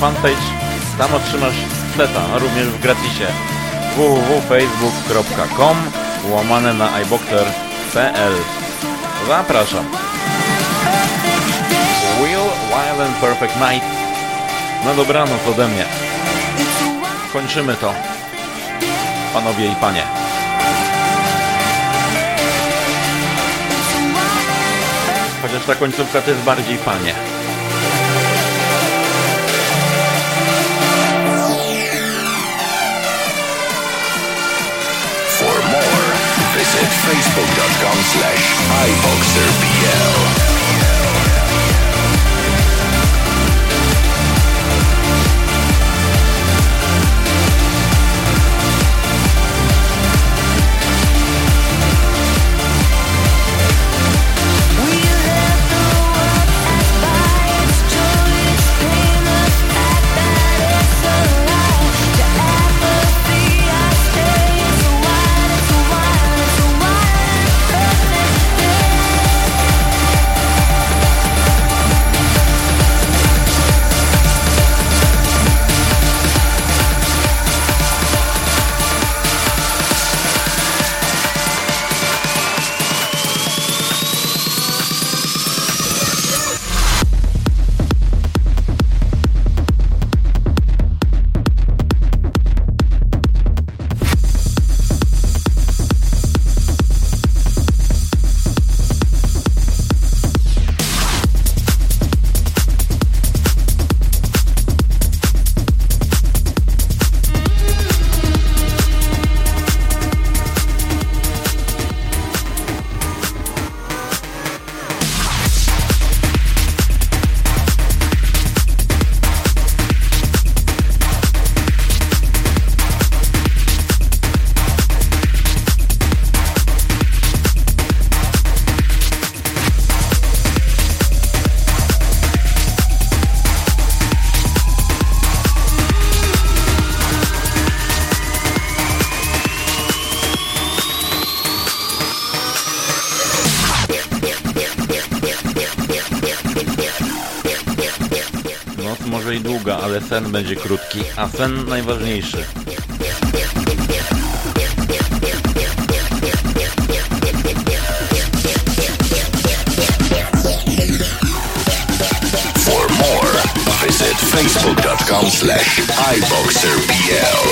Fanpage. Tam otrzymasz seta, również w gratisie www.facebook.com łamane na iBoxer.pl Zapraszam. Will Wild and Perfect Night. Na dobranoc ode mnie. Kończymy to. Panowie i panie. Chociaż ta końcówka to jest bardziej panie. Slash iBoxerPL. Noc będzie krótki, a sen najważniejszy. For more, visit facebook.com slash iBoxerPL.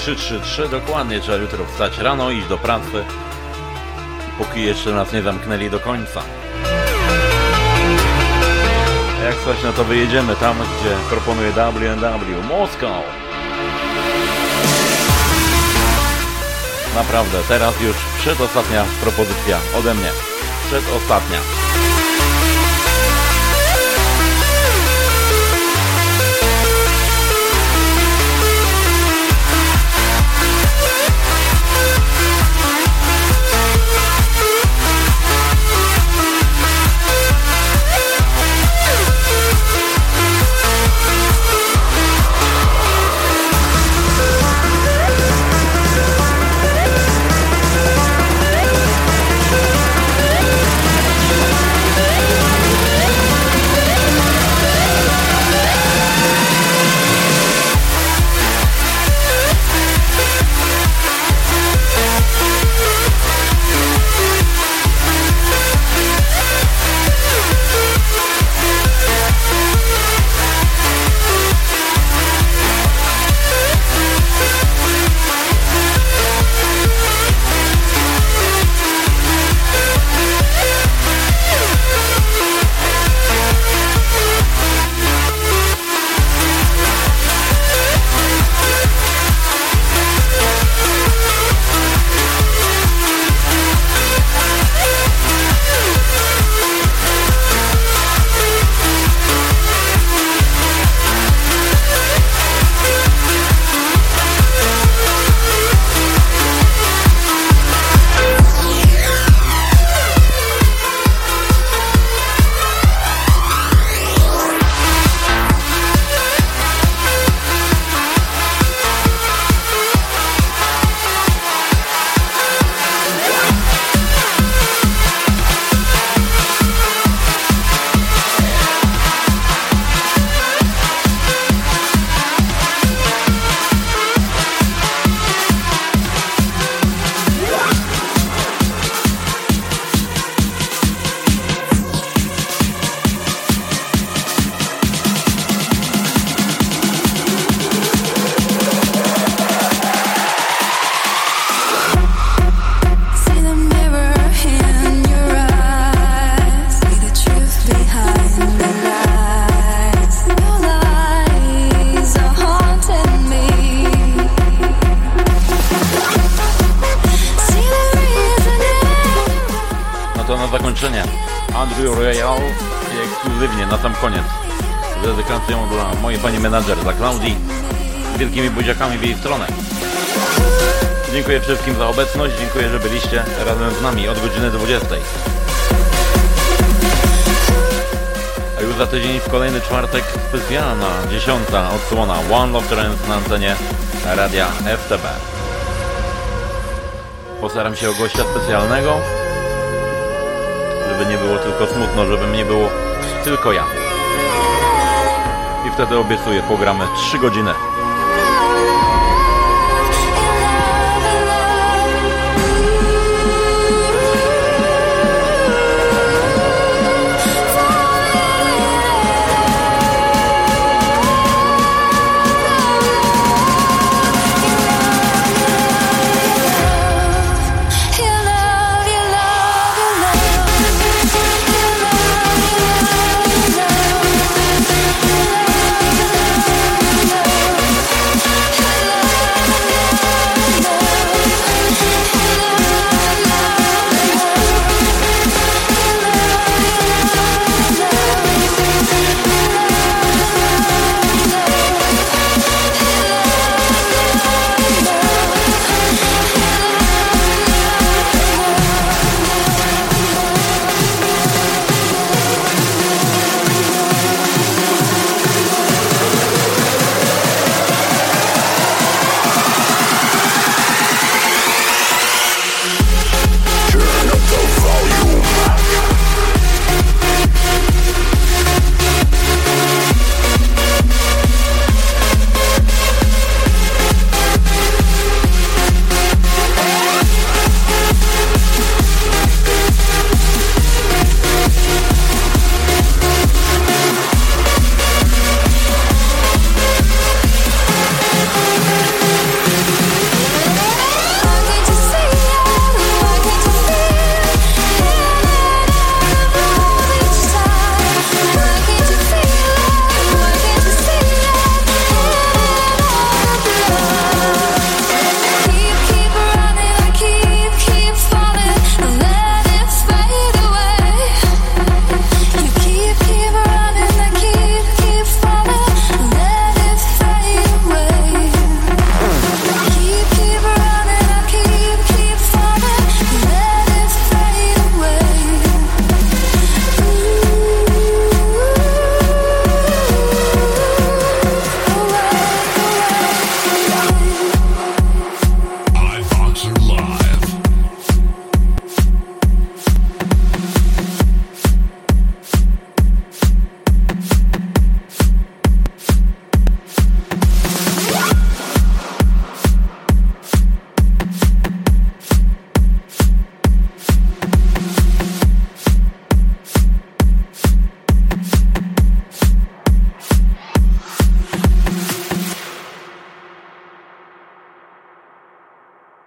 333, dokładnie trzeba jutro wstać rano, iść do pracy, póki jeszcze nas nie zamknęli do końca. Jak coś, no to wyjedziemy tam, gdzie proponuje WNW Moskau. Naprawdę, teraz już przedostatnia propozycja ode mnie. Przedostatnia. W stronę. Dziękuję wszystkim za obecność, dziękuję, że byliście razem z nami od godziny 20. A już za tydzień w kolejny czwartek specjalna dziesiąta odsłona One Love Trends na antenie radia FTB. Postaram się o gościa specjalnego, żeby nie było tylko smutno, żeby nie było tylko ja. I wtedy obiecuję, pogramy 3 godziny